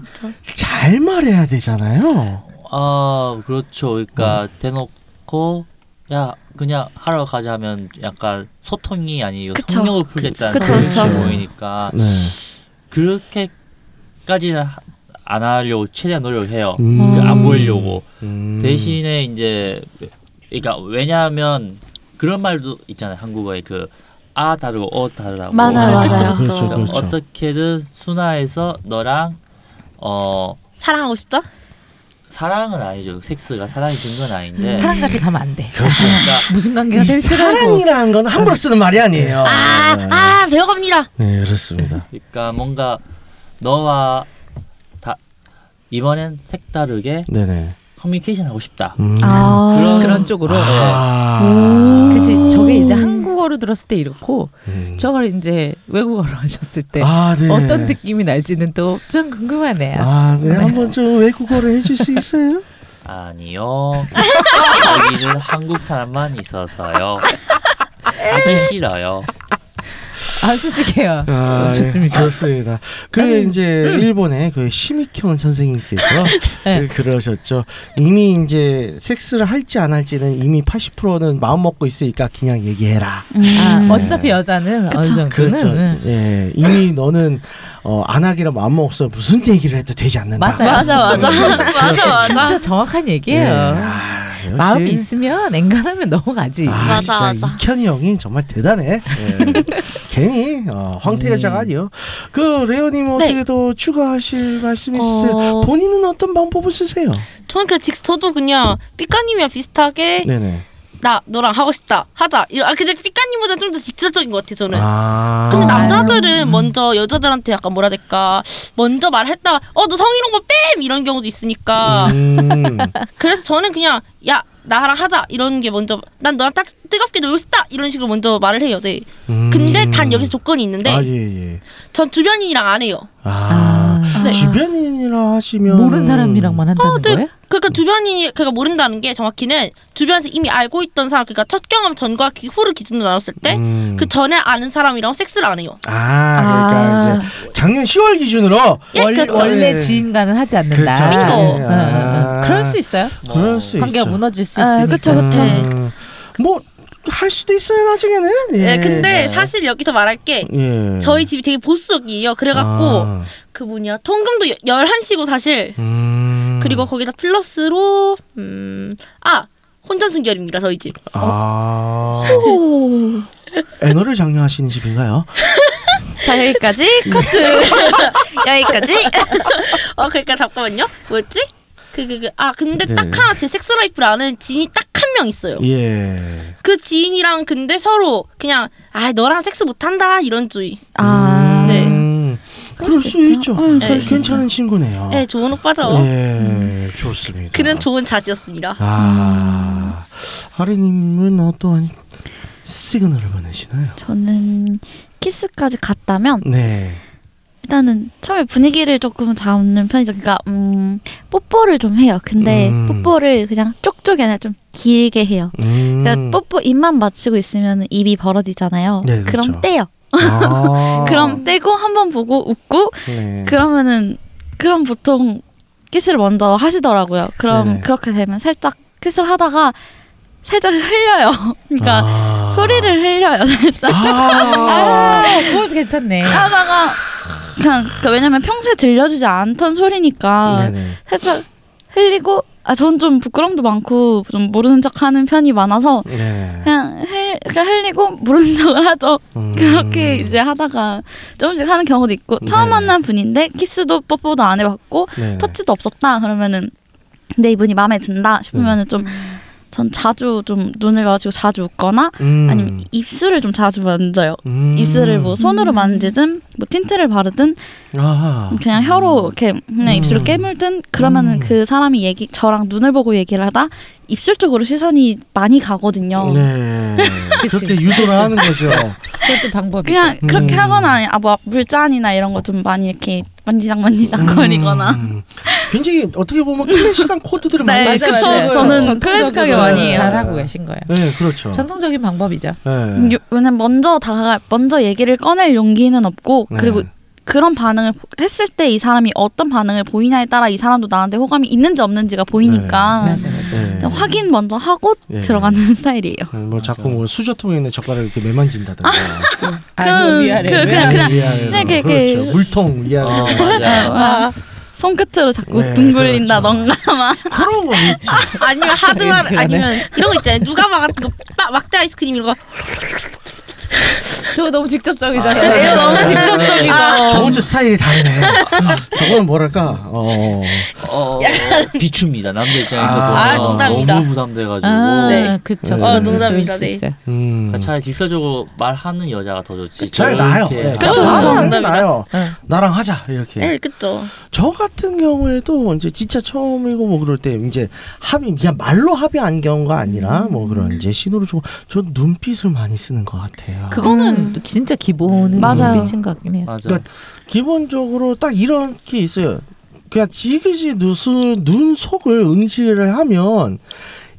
잘 말해야 되잖아요. 아 그렇죠. 음. 그러니까 대놓고 야 그냥 하러 가자면 약간 소통이 아니고 그쵸. 성령을 풀겠다는 그쵸, 그쵸. 식으로 보이니까 네. 그렇게까지는 하- 안 하려고 최대한 노력을 해요. 음. 그안 보이려고 음. 대신에 이제 그러니까 왜냐하면 그런 말도 있잖아요. 한국어에 그 아 다르고 어 다르라고. 맞아요, 아, 맞아요. 그렇죠, 그러니까 그렇죠. 어떻게든 순화해서 너랑 어 사랑하고 싶다? 사랑은 아니죠. 섹스가 사랑이 든건 아닌데. 사랑까지 가면 안 돼. 그렇죠. 그러니까 무슨 관계가 이 될지 알고. 사랑이라는 건 함부로 쓰는 말이 아니에요. 아, 네. 아 배워갑니다. 네, 그렇습니다. 그러니까 뭔가 너와 다 이번엔 색다르게 네네. 커뮤니케이션 하고 싶다. 음. 아, 그런- 그런 쪽으로. 아. 그치 저게 이제 한국어로 들었을 때 이렇고 음. 저걸 이제 외국어로 하셨을 때 아, 네. 어떤 느낌이 날지는 또 좀 궁금하네요. 아, 네. 네. 한번 좀 외국어를 해줄 수 있어요? 아니요. 여기는 한국 사람만 있어서요. 하기 싫어요. 아 솔직해요. 아, 좋습니다. 예, 좋습니다. 그 음. 이제 일본의 그 시미현 선생님께서 네. 그러셨죠. 이미 이제 섹스를 할지 안 할지는 이미 80%는 마음 먹고 있으니까 그냥 얘기해라. 아 어차피 여자는 어느 정도는 그렇죠. 응. 예, 이미 너는 어, 안 하기로 마음 먹었어. 무슨 얘기를 해도 되지 않는다. 맞아요. 맞아, 맞아. 맞아, 맞아. 진짜 정확한 얘기예요. 예, 아, 역시. 마음이 있으면 냉간하면 넘어가지. 아, 맞아, 진짜 맞아. 이현이 형이 정말 대단해. 예. 괜히 어, 황태 여자가 아니요. 그 레오님 어떻게 더 추가하실 말씀 있으세요? 어, 본인은 어떤 방법을 쓰세요? 저는 그냥 직 저도 그냥 삐까님이랑 비슷하게 네네. 나 너랑 하고 싶다 하자. 이런 아 근데 삐까님보다 좀 더 직접적인 것 같아 저는. 아. 근데 남- 남자들은 먼저 여자들한테 약간 뭐라 해야 될까 먼저 말했다가 어너 성희롱 거뺨 이런 경우도 있으니까 음. 그래서 저는 그냥 야 나랑 하자 이런 게 먼저 난 너랑 딱 뜨겁게 놀고 싶다 이런 식으로 먼저 말을 해요. 네. 음. 근데 단 여기서 조건이 있는데 아, 예, 예. 전 주변인이랑 안 해요. 아. 아, 네. 주변인이라 하시면 모르는 사람이랑만 한다는 어, 네. 거예요? 그러니까 주변인이 그러니까 모른다는 게 정확히는 주변에서 이미 알고 있던 사람 그러니까 첫 경험 전과 기, 후를 기준으로 나눴을 때 그 음. 전에 아는 사람이랑 섹스를 안 해요. 아, 그러니까 아. 이제 작년 10월 기준으로 예, 원, 그렇죠. 원래 네. 지인과는 하지 않는다. 그렇죠. 빙고. 응, 응, 아. 응. 그럴 수 있어요. 뭐 그럴 수 관계가 있죠. 무너질 수 아, 있으니까. 그쵸, 그쵸. 음, 뭐 할 수도 있어요 나중에는. 예. 네, 근데 네. 사실 여기서 말할 게 예. 저희 집이 되게 보수적이에요. 그래갖고 아. 그 뭐냐 통금도 여- 11시고 사실 음. 그리고 거기다 플러스로 음 아 혼전 순결입니다 저희 집. 아. 오. 애너를 장려하시는 집인가요? 자 여기까지 커트. 여기까지. 어 그러니까 잠깐만요. 뭐였지? 그 그 그 아 근데 네. 딱 하나 제 섹스 life를 아는 지인이 딱 한 명 있어요. 예. 그 지인이랑 근데 서로 그냥 아 너랑 섹스 못한다 이런 주의. 아. 네. 음, 그럴 수 있죠. 응, 네. 그럴 수 있죠. 괜찮은 친구네요. 네 좋은 오빠죠. 예, 좋습니다. 그는 좋은 자지였습니다. 아, 하리님은 어떠한 시그널을 보내시나요? 저는 키스까지 갔다면 네. 일단은 처음에 분위기를 조금 잡는 편이죠. 그러니까 음, 뽀뽀를 좀 해요. 근데 음. 뽀뽀를 그냥 쪽쪽이 아니라 좀 길게 해요. 음. 그러니까 뽀뽀 입만 맞추고 있으면 입이 벌어지잖아요. 네, 그럼 그렇죠. 떼요. 아. 그럼 떼고 한 번 보고 웃고 네. 그러면은 그럼 보통 키스를 먼저 하시더라고요. 그럼 네네. 그렇게 되면 살짝 키스를 하다가 살짝 흘려요. 그러니까 아. 소리를 흘려요. 살짝 아. 아, 그거 괜찮네. 하다가 그냥 그러니까 왜냐면 평소에 들려주지 않던 소리니까 네네. 살짝 흘리고 아 전 좀 부끄럼도 많고 좀 모르는 척하는 편이 많아서 네. 그냥 흘 그냥 흘리고 모르는 척을 하죠. 음. 그렇게 이제 하다가 조금씩 하는 경우도 있고 처음 네. 만난 분인데 키스도 뽀뽀도 안 해봤고 네. 터치도 없었다 그러면은 내 이분이 마음에 든다 싶으면은 좀 전 자주 좀 눈을 마주치고 자주 웃거나 음. 아니면 입술을 좀 자주 만져요. 음. 입술을 뭐 손으로 만지든 뭐 틴트를 바르든 아하. 그냥 혀로 이렇게 그냥 음. 입술을 깨물든 그러면은 음. 그 사람이 얘기 저랑 눈을 보고 얘기를 하다 입술 쪽으로 시선이 많이 가거든요. 네. 그치, 그렇게 그치. 유도를 하는 거죠. 그것도 방법이죠. 그냥 그렇게 음. 하거나 아뭐 물잔이나 이런 거 좀 많이 이렇게 만지작 만지작 거리거나 음. 굉장히 어떻게 보면 클래식한 코드들을 많이 네, 쓰는 그쵸. 거예요. 저는 전통적으로 클래식하게 많이 해요. 잘하고 계신 거예요. 네, 그렇죠. 전통적인 방법이죠. 네. 요- 왜냐면 먼저 다가 먼저 얘기를 꺼낼 용기는 없고 네. 그리고 그런 반응을 했을 때 이 사람이 어떤 반응을 보이냐에 따라 이 사람도 나한테 호감이 있는지 없는지가 보이니까 맞아 맞아. 네. 확인 먼저 하고 네. 들어가는 스타일이에요. 네, 뭐 자꾸 뭐 수저통에 있는 젓가락을 이렇게 매만진다든가 아, 그- 위아래 그- 그냥- 그냥-. 네, 그- 그렇죠. 그- 물통 위아래 어, 맞아요. 아, 손끝으로 자꾸 네, 둥글린다던가 막 그런 거 있죠. 아니면 하드말 그러네. 아니면 이런 거 있잖아요. 누가 막 같은 거 막- 막대 아이스크림 이런 거 저거 너무 직접적이잖아요. 네, 너무 직접적이죠. 아, 저번 주 스타일이 다르네. 저거는 뭐랄까, 어, 어, 비춥니다. 남자 입장에서 아, 보면 농담입니다. 너무 부담돼가지고 아, 네. 그쵸. 네. 그럴 어, 농담입니다. 수 네. 있어요. 음, 그러니까 차라리 직설적으로 말하는 여자가 더 좋지. 잘 저렇게 나요. 네. 그쵸, 그쵸. 나요. 네. 나랑 하자 이렇게. 네, 그죠. 저 같은 경우에도 이제 진짜 처음이고 뭐 그럴 때 이제 합의 그냥 말로 합의한 경우가 아니라 뭐 그런 이제 신호를 주고 저 눈빛을 많이 쓰는 것 같아요. 그거는 음. 진짜 기본은 맞아요. 눈빛인 것 같긴 해요. 맞아. 그러니까 기본적으로 딱 이런 게 있어요. 그냥 지그시 눈, 눈 속을 응시를 하면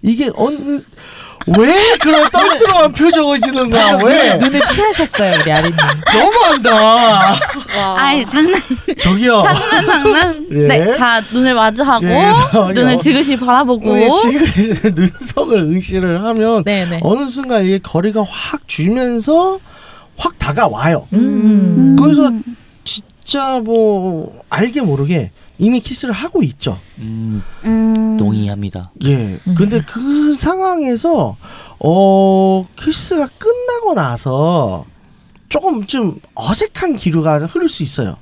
이게 어느 왜 그런 떨떠름한 표정을 지는 거야? 왜? 눈을 피하셨어요, 우리 아린님. 너무한다. 와. 아이 장난 저기요. 장난 장난. 예. 네, 자 눈을 마주하고 예, 그래서 눈을 여- 지그시 바라보고 우리 지그시 눈속을 응시를 하면 네네. 어느 순간 이게 거리가 확 줄면서 확 다가와요. 음. 거기서 진짜 뭐 알게 모르게 이미 키스를 하고 있죠. 음, 음. 동의합니다. 예. 음. 근데 그 상황에서 어 키스가 끝나고 나서 조금 좀 어색한 기류가 흐를 수 있어요.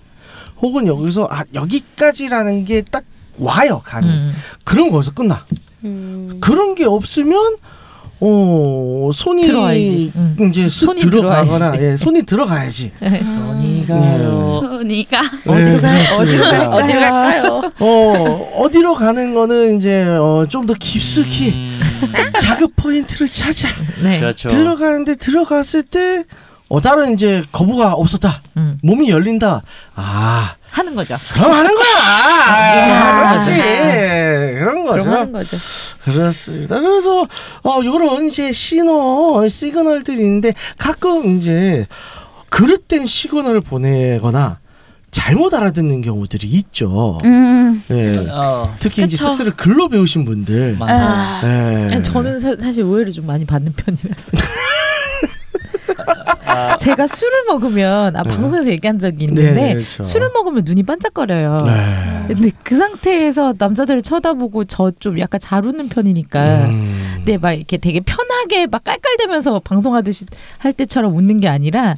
혹은 여기서 아 여기까지라는 게 딱 와요 감이. 음. 그럼 거기서 끝나. 음. 그런 게 없으면 어 손이 들어와야지. 음. 이제 쑥 손이 들어가거나 들어와야지. 예, 손이 들어가야지. 어니가요. 손이가 어디로 가요? 네, 그렇습니다. 어디로 갈까요? 어 어디로 가는 거는 이제 어, 좀 더 깊숙이 음, 자극 포인트를 찾아 네. 그렇죠. 들어가는데 들어갔을 때 어, 다른 이제 거부가 없었다. 음. 몸이 열린다. 아, 하는 거죠. 그럼 하는 거야. 아, 그렇지. 아. 그런 그럼 하는 거죠. 거죠. 그렇습니다. 그래서 어, 요런 이제 신호, 시그널들이 있는데 가끔 이제 그릇된 시그널을 보내거나 잘못 알아듣는 경우들이 있죠. 음. 예. 어, 특히 이제 그쵸. 섹스를 글로 배우신 분들. 많다. 예. 저는 사, 사실 오해를 좀 많이 받는 편이라서 아, 제가 술을 먹으면 아 네. 방송에서 얘기한 적이 네, 있는데 그렇죠. 술을 먹으면 눈이 반짝거려요. 네. 근데 그 상태에서 남자들을 쳐다보고 저 좀 약간 잘 웃는 편이니까 음. 근데 막 이렇게 되게 편하게 막 깔깔대면서 방송하듯이 할 때처럼 웃는 게 아니라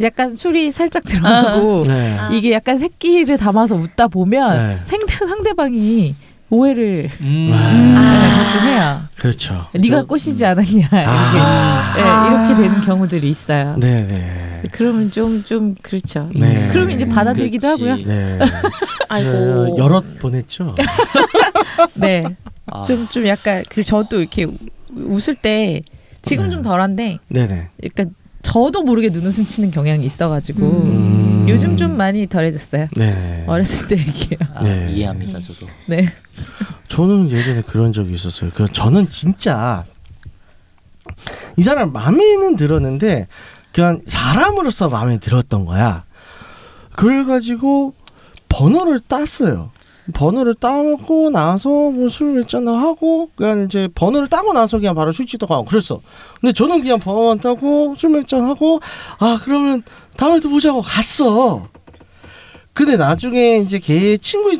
약간 술이 살짝 들어가고 네. 아. 이게 약간 새끼를 담아서 웃다 보면 네. 상대, 상대방이 오해를 음, 아. 네, 가끔 해요. 그렇죠. 네가 꼬시지 않았냐 이렇게 아. 네, 이렇게 되는 경우들이 있어요. 네, 네. 그러면 좀 좀 그렇죠. 네. 그러면 이제 받아들이기도 그렇지. 하고요. 네. 아이고. 여럿 보냈죠. 네, 아, 좀좀 약간 그 저도 이렇게 우- 웃을 때 지금 네. 좀 덜한데, 네네. 약간 저도 모르게 눈웃음 치는 경향이 있어가지고 음. 요즘 좀 많이 덜해졌어요. 네. 어렸을 때 얘기예요. 아, 네. 이해합니다. 저도. 네. 저는 예전에 그런 적이 있었어요. 그 저는 진짜 이 사람 마음에는 들었는데 그냥 사람으로서 마음에 들었던 거야. 그래가지고 번호를 땄어요. 번호를 따고 나서 뭐 술 몇잔 하고 그냥 이제 번호를 따고 나서 그냥 바로 술집도 가고 그랬어. 근데 저는 그냥 번호만 따고 술 몇 잔 하고 아 그러면 다음에 또 보자고 갔어. 근데 나중에 이제 걔 친구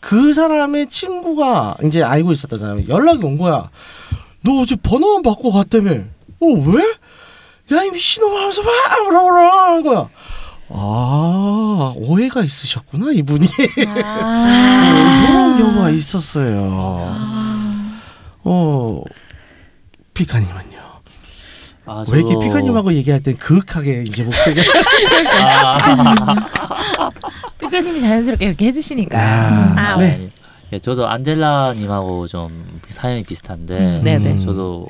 그 사람의 친구가 이제 알고 있었던 사람이 연락이 온 거야. 너 어제 번호만 받고 갔다며. 어 왜? 야 이 미친놈 하면서 막 뭐라 뭐라 하는 거야. 아 오해가 있으셨구나 이분이 아. 이런 경우가 있었어요. 어 피카님은요? 아, 왜 이렇게 피카님하고 얘기할 때 그윽하게 이제 목소리가 아, 삐까님이 자연스럽게 이렇게 해주시니까. 아, 아, 네. 예, 저도 안젤라님하고 좀 사연이 비슷한데 음, 네네. 저도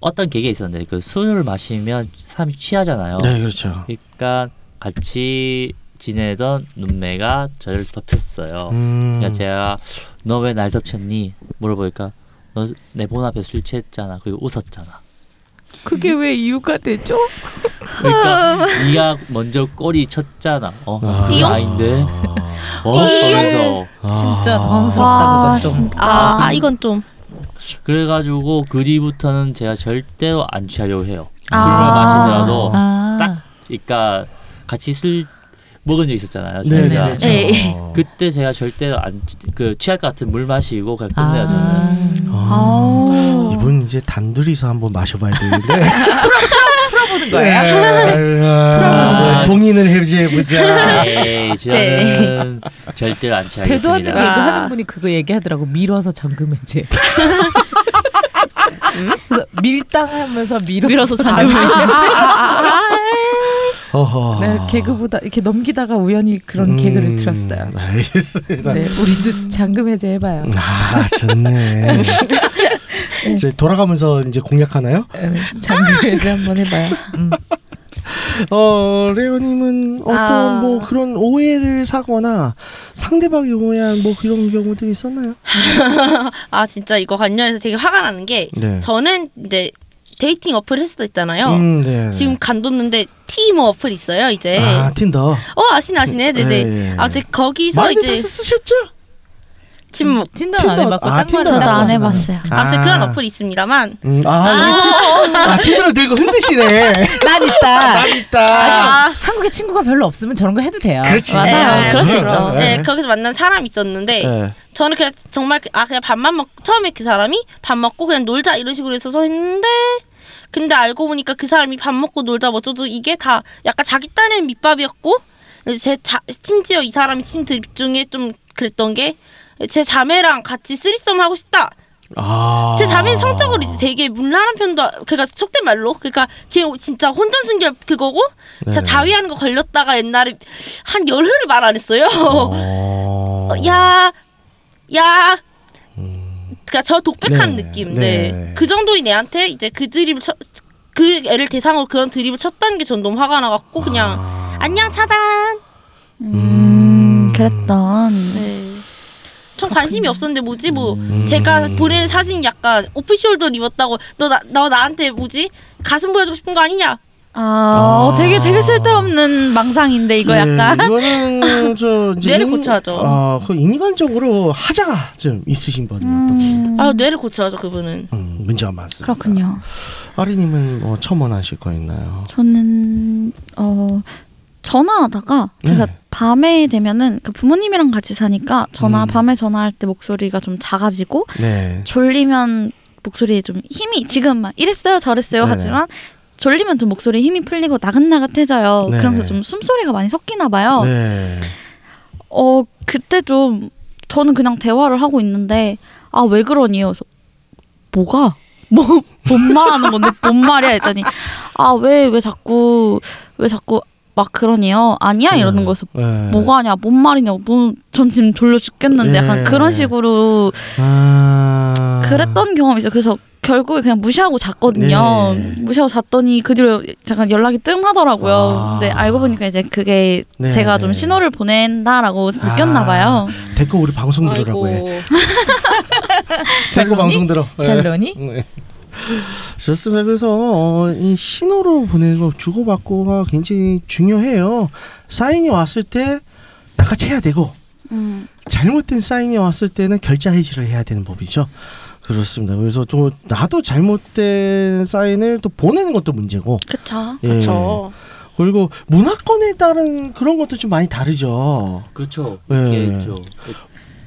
어떤 계기가 있었는데 그 술을 마시면 사람이 취하잖아요. 네 그렇죠. 그러니까 같이 지내던 눈매가 저를 덮쳤어요. 음. 그러니까 제가 너 왜 날 덮쳤니 물어보니까 너 내 본 앞에 술 취했잖아. 그리고 웃었잖아. 그게 왜 이유가 되죠? 그러니까 네가 먼저 꼬리 쳤잖아. 어, 아. 그게 아닌데. 어, 진짜 아. 당황스럽다 와, 그건 좀. 진짜. 아, 이건 좀 그래가지고 그 뒤부터는 제가 절대로 안 취하려고 해요. 아. 술을 마시더라도 아. 딱 그러니까 같이 술 먹은 적 있었잖아요. 네, 저희가. 네, 네. 그렇죠. 그때 제가 절대로 안 그 취할 것 같은 물 마시고 그냥 끝내요 저는. 아. 아. 아우. 이분 이제 단둘이서 한번 마셔봐야 되는데 풀어보는 거야. 아, 봉인을 해지해 보자. 에이 저는 절대로 안. 되도 않는 아. 얘기하는 분이 그거 얘기하더라고. 밀어서 잠금 해제. 그래서 밀당하면서 밀어서, 밀어서 잠금해제. 어허. 네, 개그보다 이렇게 넘기다가 우연히 그런 음, 개그를 들었어요. 알겠습니다. 네, 우리도 잠금 해제 해봐요. 아 좋네. 이제 돌아가면서 이제 공략하나요? 네, 해제 한번 해봐요. 음. 어 레오님은 어떤 아. 뭐 그런 오해를 사거나 상대방이 오해한 뭐 그런 경우들이 있었나요? 아 진짜 이거 관련해서 되게 화가 나는 게 네. 저는 이제 dating 어플 했을 때 있잖아요. 음, 네. 지금 간뒀는데 티모 어플 있어요 이제. 아 틴더. 어 아시네 아시네 네네. 네. 아무튼 거기서 많이들 이제 다 쓰셨죠? 침묵. 안 틴더- 해봤고 아, 틴더 저도 안 해봤어요. 해봤어요. 아무튼 그런 어플이 있습니다만 음, 아, 우리 틴- 아 틴더를 들고 흔드시네. 난 있다. 난 있다. 아, 한국에 친구가 별로 없으면 저런 거 해도 돼요. 그렇지. 맞아요. 네, 그럴 수 네. 있죠. 네, 네. 거기서 만난 사람이 있었는데 네. 저는 그냥 정말 그- 아 그냥 밥만 먹 처음에 그 사람이 밥 먹고 그냥 놀자 이런 식으로 해서 했는데 근데 알고 보니까 그 사람이 밥 먹고 놀자 뭐 어쩌고 이게 다 약간 자기 딴에는 밑밥이었고 제 자, 심지어 이 사람이 친 드립 중에 좀 그랬던 게 제 자매랑 같이 쓰리썸 하고 싶다. 아. 제 자매는 성적으로 이제 되게 문란한 편도 그러니까 속된 말로 그러니까 그냥 진짜 혼전 순결 그거고 네. 자 자위하는 거 걸렸다가 옛날에 한 열흘을 말 안 했어요. 어. 어, 야, 야. 음. 그러니까 저 독백한 네, 느낌. 네. 네. 그 정도인 애한테 이제 그 드립을 쳐, 그 애를 대상으로 그런 드립을 쳤다는 게 전 너무 화가 나갖고 그냥 아. 안녕 차단. 음, 그랬던. 네. 전 관심이 없었는데 뭐지 뭐 음. 제가 보내는 사진 약간 오프숄더 입었다고 너 나 너 나한테 뭐지 가슴 보여주고 싶은 거 아니냐? 아, 어, 되게 되게 쓸데없는 망상인데 이거 네, 약간. 이거는 저 이제 뇌를 인- 고쳐야죠. 아, 그 인간적으로 하자가 좀 있으신 분이요. 음, 아 뇌를 고쳐야죠 그분은. 음, 문제가 많습니다. 그렇군요. 아리님은 뭐 첨언하실 거 있나요? 저는 어 전화하다가 제가 네. 밤에 되면은 그 부모님이랑 같이 사니까 전화 음. 밤에 전화할 때 목소리가 좀 작아지고 네. 졸리면 목소리에 좀 힘이 지금 막 이랬어요 저랬어요 네네. 하지만 졸리면 좀 목소리에 힘이 풀리고 나긋나긋해져요. 네. 그러면서 좀 숨소리가 많이 섞이나 봐요. 네. 어 그때 좀 저는 그냥 대화를 하고 있는데 아 왜 그러니요? 뭐가 뭐 뭔 말하는 건데 뭔 말이야 했더니 아 왜 왜 자꾸 왜 자꾸 막 그러니요? 아니야 이러는 거여서 네. 뭐가 아니야 뭔 말이냐고 뭐전 지금 졸려 죽겠는데 네. 약간 그런 식으로 아. 그랬던 경험이 있어요. 그래서 결국에 그냥 무시하고 잤거든요. 네. 무시하고 잤더니 그 뒤로 잠깐 연락이 뜸하더라고요. 아. 근데 알고 보니까 이제 그게 네, 제가 네. 좀 신호를 보낸다라고 아. 느꼈나 봐요. 데리고 우리 방송 들으라고 해. 데리고 결론이? 방송 들어. 네. 결론이? 네. 좋습니다. 그래서 어, 이 신호로 보내고 주고받고가 굉장히 중요해요. 사인이 왔을 때 낚아채야 되고 음. 잘못된 사인이 왔을 때는 결자 해지를 해야 되는 법이죠. 그렇습니다. 그래서 또 나도 잘못된 사인을 또 보내는 것도 문제고. 그쵸. 예. 그렇죠. 그리고 문화권에 따른 그런 것도 좀 많이 다르죠. 그렇죠. 네. 이게 있죠.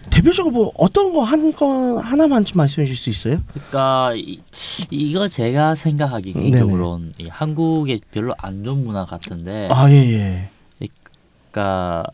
대표적으로 뭐 어떤 거한거 하나만 좀 말씀해 주실 수 있어요? 그러니까 이, 이거 제가 생각하기 네네. 개인적으로는 이 한국의 별로 안 좋은 문화 같은데 아 예 예. 그러니까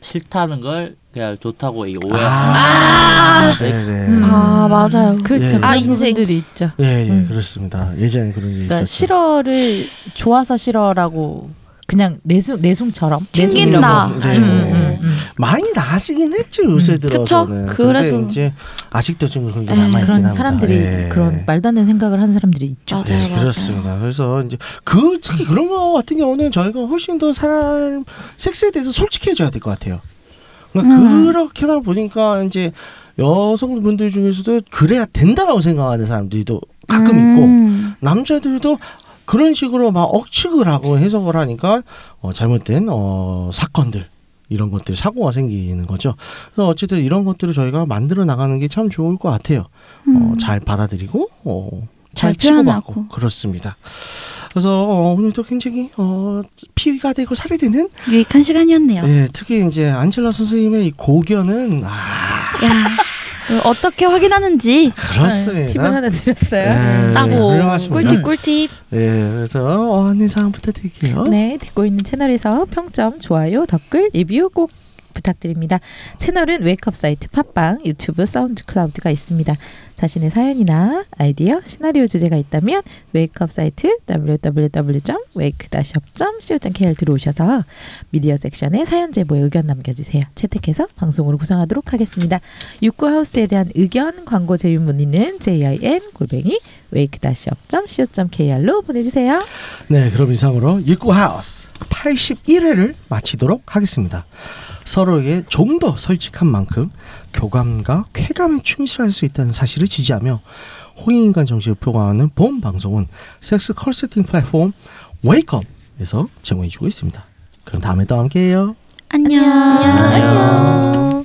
싫다는 걸 그냥 좋다고 이 오해. 아, 네네. 음. 아 맞아요. 그렇죠. 예. 그런 아, 인생. 부분들이 있죠. 예, 예, 음. 그렇습니다. 예전에 그런 게 그러니까 있었죠. 싫어를 좋아서 싫어라고 그냥 내숭 내숭처럼 튕긴다. 내숭이라고. 네. 음, 음, 음. 많이 나아지긴 했죠 요새 음. 들어서는. 그쵸? 그래도. 근데 이제 아직도 좀 그런 게 에, 남아 있긴 그런 합니다. 사람들이 예. 그런 말도 안 되는 생각을 하는 사람들이 있죠. 맞아요, 네, 맞아요. 그렇습니다. 그래서 이제 그 특히 그런 거 같은 경우는 저희가 훨씬 더 사람 섹스에 대해서 솔직해져야 될 것 같아요. 그러니까 음. 그렇게 하다 보니까 이제 여성분들 중에서도 그래야 된다라고 생각하는 사람들도 가끔 있고 음. 남자들도 그런 식으로 막 억측을 하고 해석을 하니까 어, 잘못된 어, 사건들 이런 것들 사고가 생기는 거죠. 그래서 어쨌든 이런 것들을 저희가 만들어 나가는 게 참 좋을 것 같아요. 어, 음. 잘 받아들이고 어, 잘, 잘 치고받고. 그렇습니다. 그래서 어, 오늘도 굉장히 어, 피가 되고 살이 되는 유익한 시간이었네요. 예, 특히 이제 안젤라 선생님의 이 고견은 아 야 어떻게 확인하는지 그렇습니다. 팁을 하나 드렸어요. 예, 따고. 훌륭하십니다. 꿀팁 꿀팁. 예, 그래서 어, 안내 사항 부탁드릴게요. 네, 듣고 있는 채널에서 평점, 좋아요, 댓글, 리뷰 꼭 부탁드립니다. 채널은 웨이크업 사이트 팟빵, 유튜브, 사운드 클라우드가 있습니다. 자신의 사연이나 아이디어, 시나리오 주제가 있다면 웨이크업 사이트 www.wake-up.co.kr 들어오셔서 미디어 섹션에 사연 제보에 의견 남겨주세요. 채택해서 방송으로 구성하도록 하겠습니다. 육구하우스에 대한 의견, 광고 제휴 문의는 jim 골뱅이 wake-up.co.kr로 보내주세요. 네, 그럼 이상으로 일구 하우스 81회를 마치도록 하겠습니다. 서로에게 좀 더 솔직한 만큼 교감과 쾌감에 충실할 수 있다는 사실을 지지하며 홍익인간 정신을 표방하는 본 방송은 섹스 컨설팅 플랫폼 웨이크업에서 제공해주고 있습니다. 그럼 다음에 또 함께해요. 안녕. 안녕.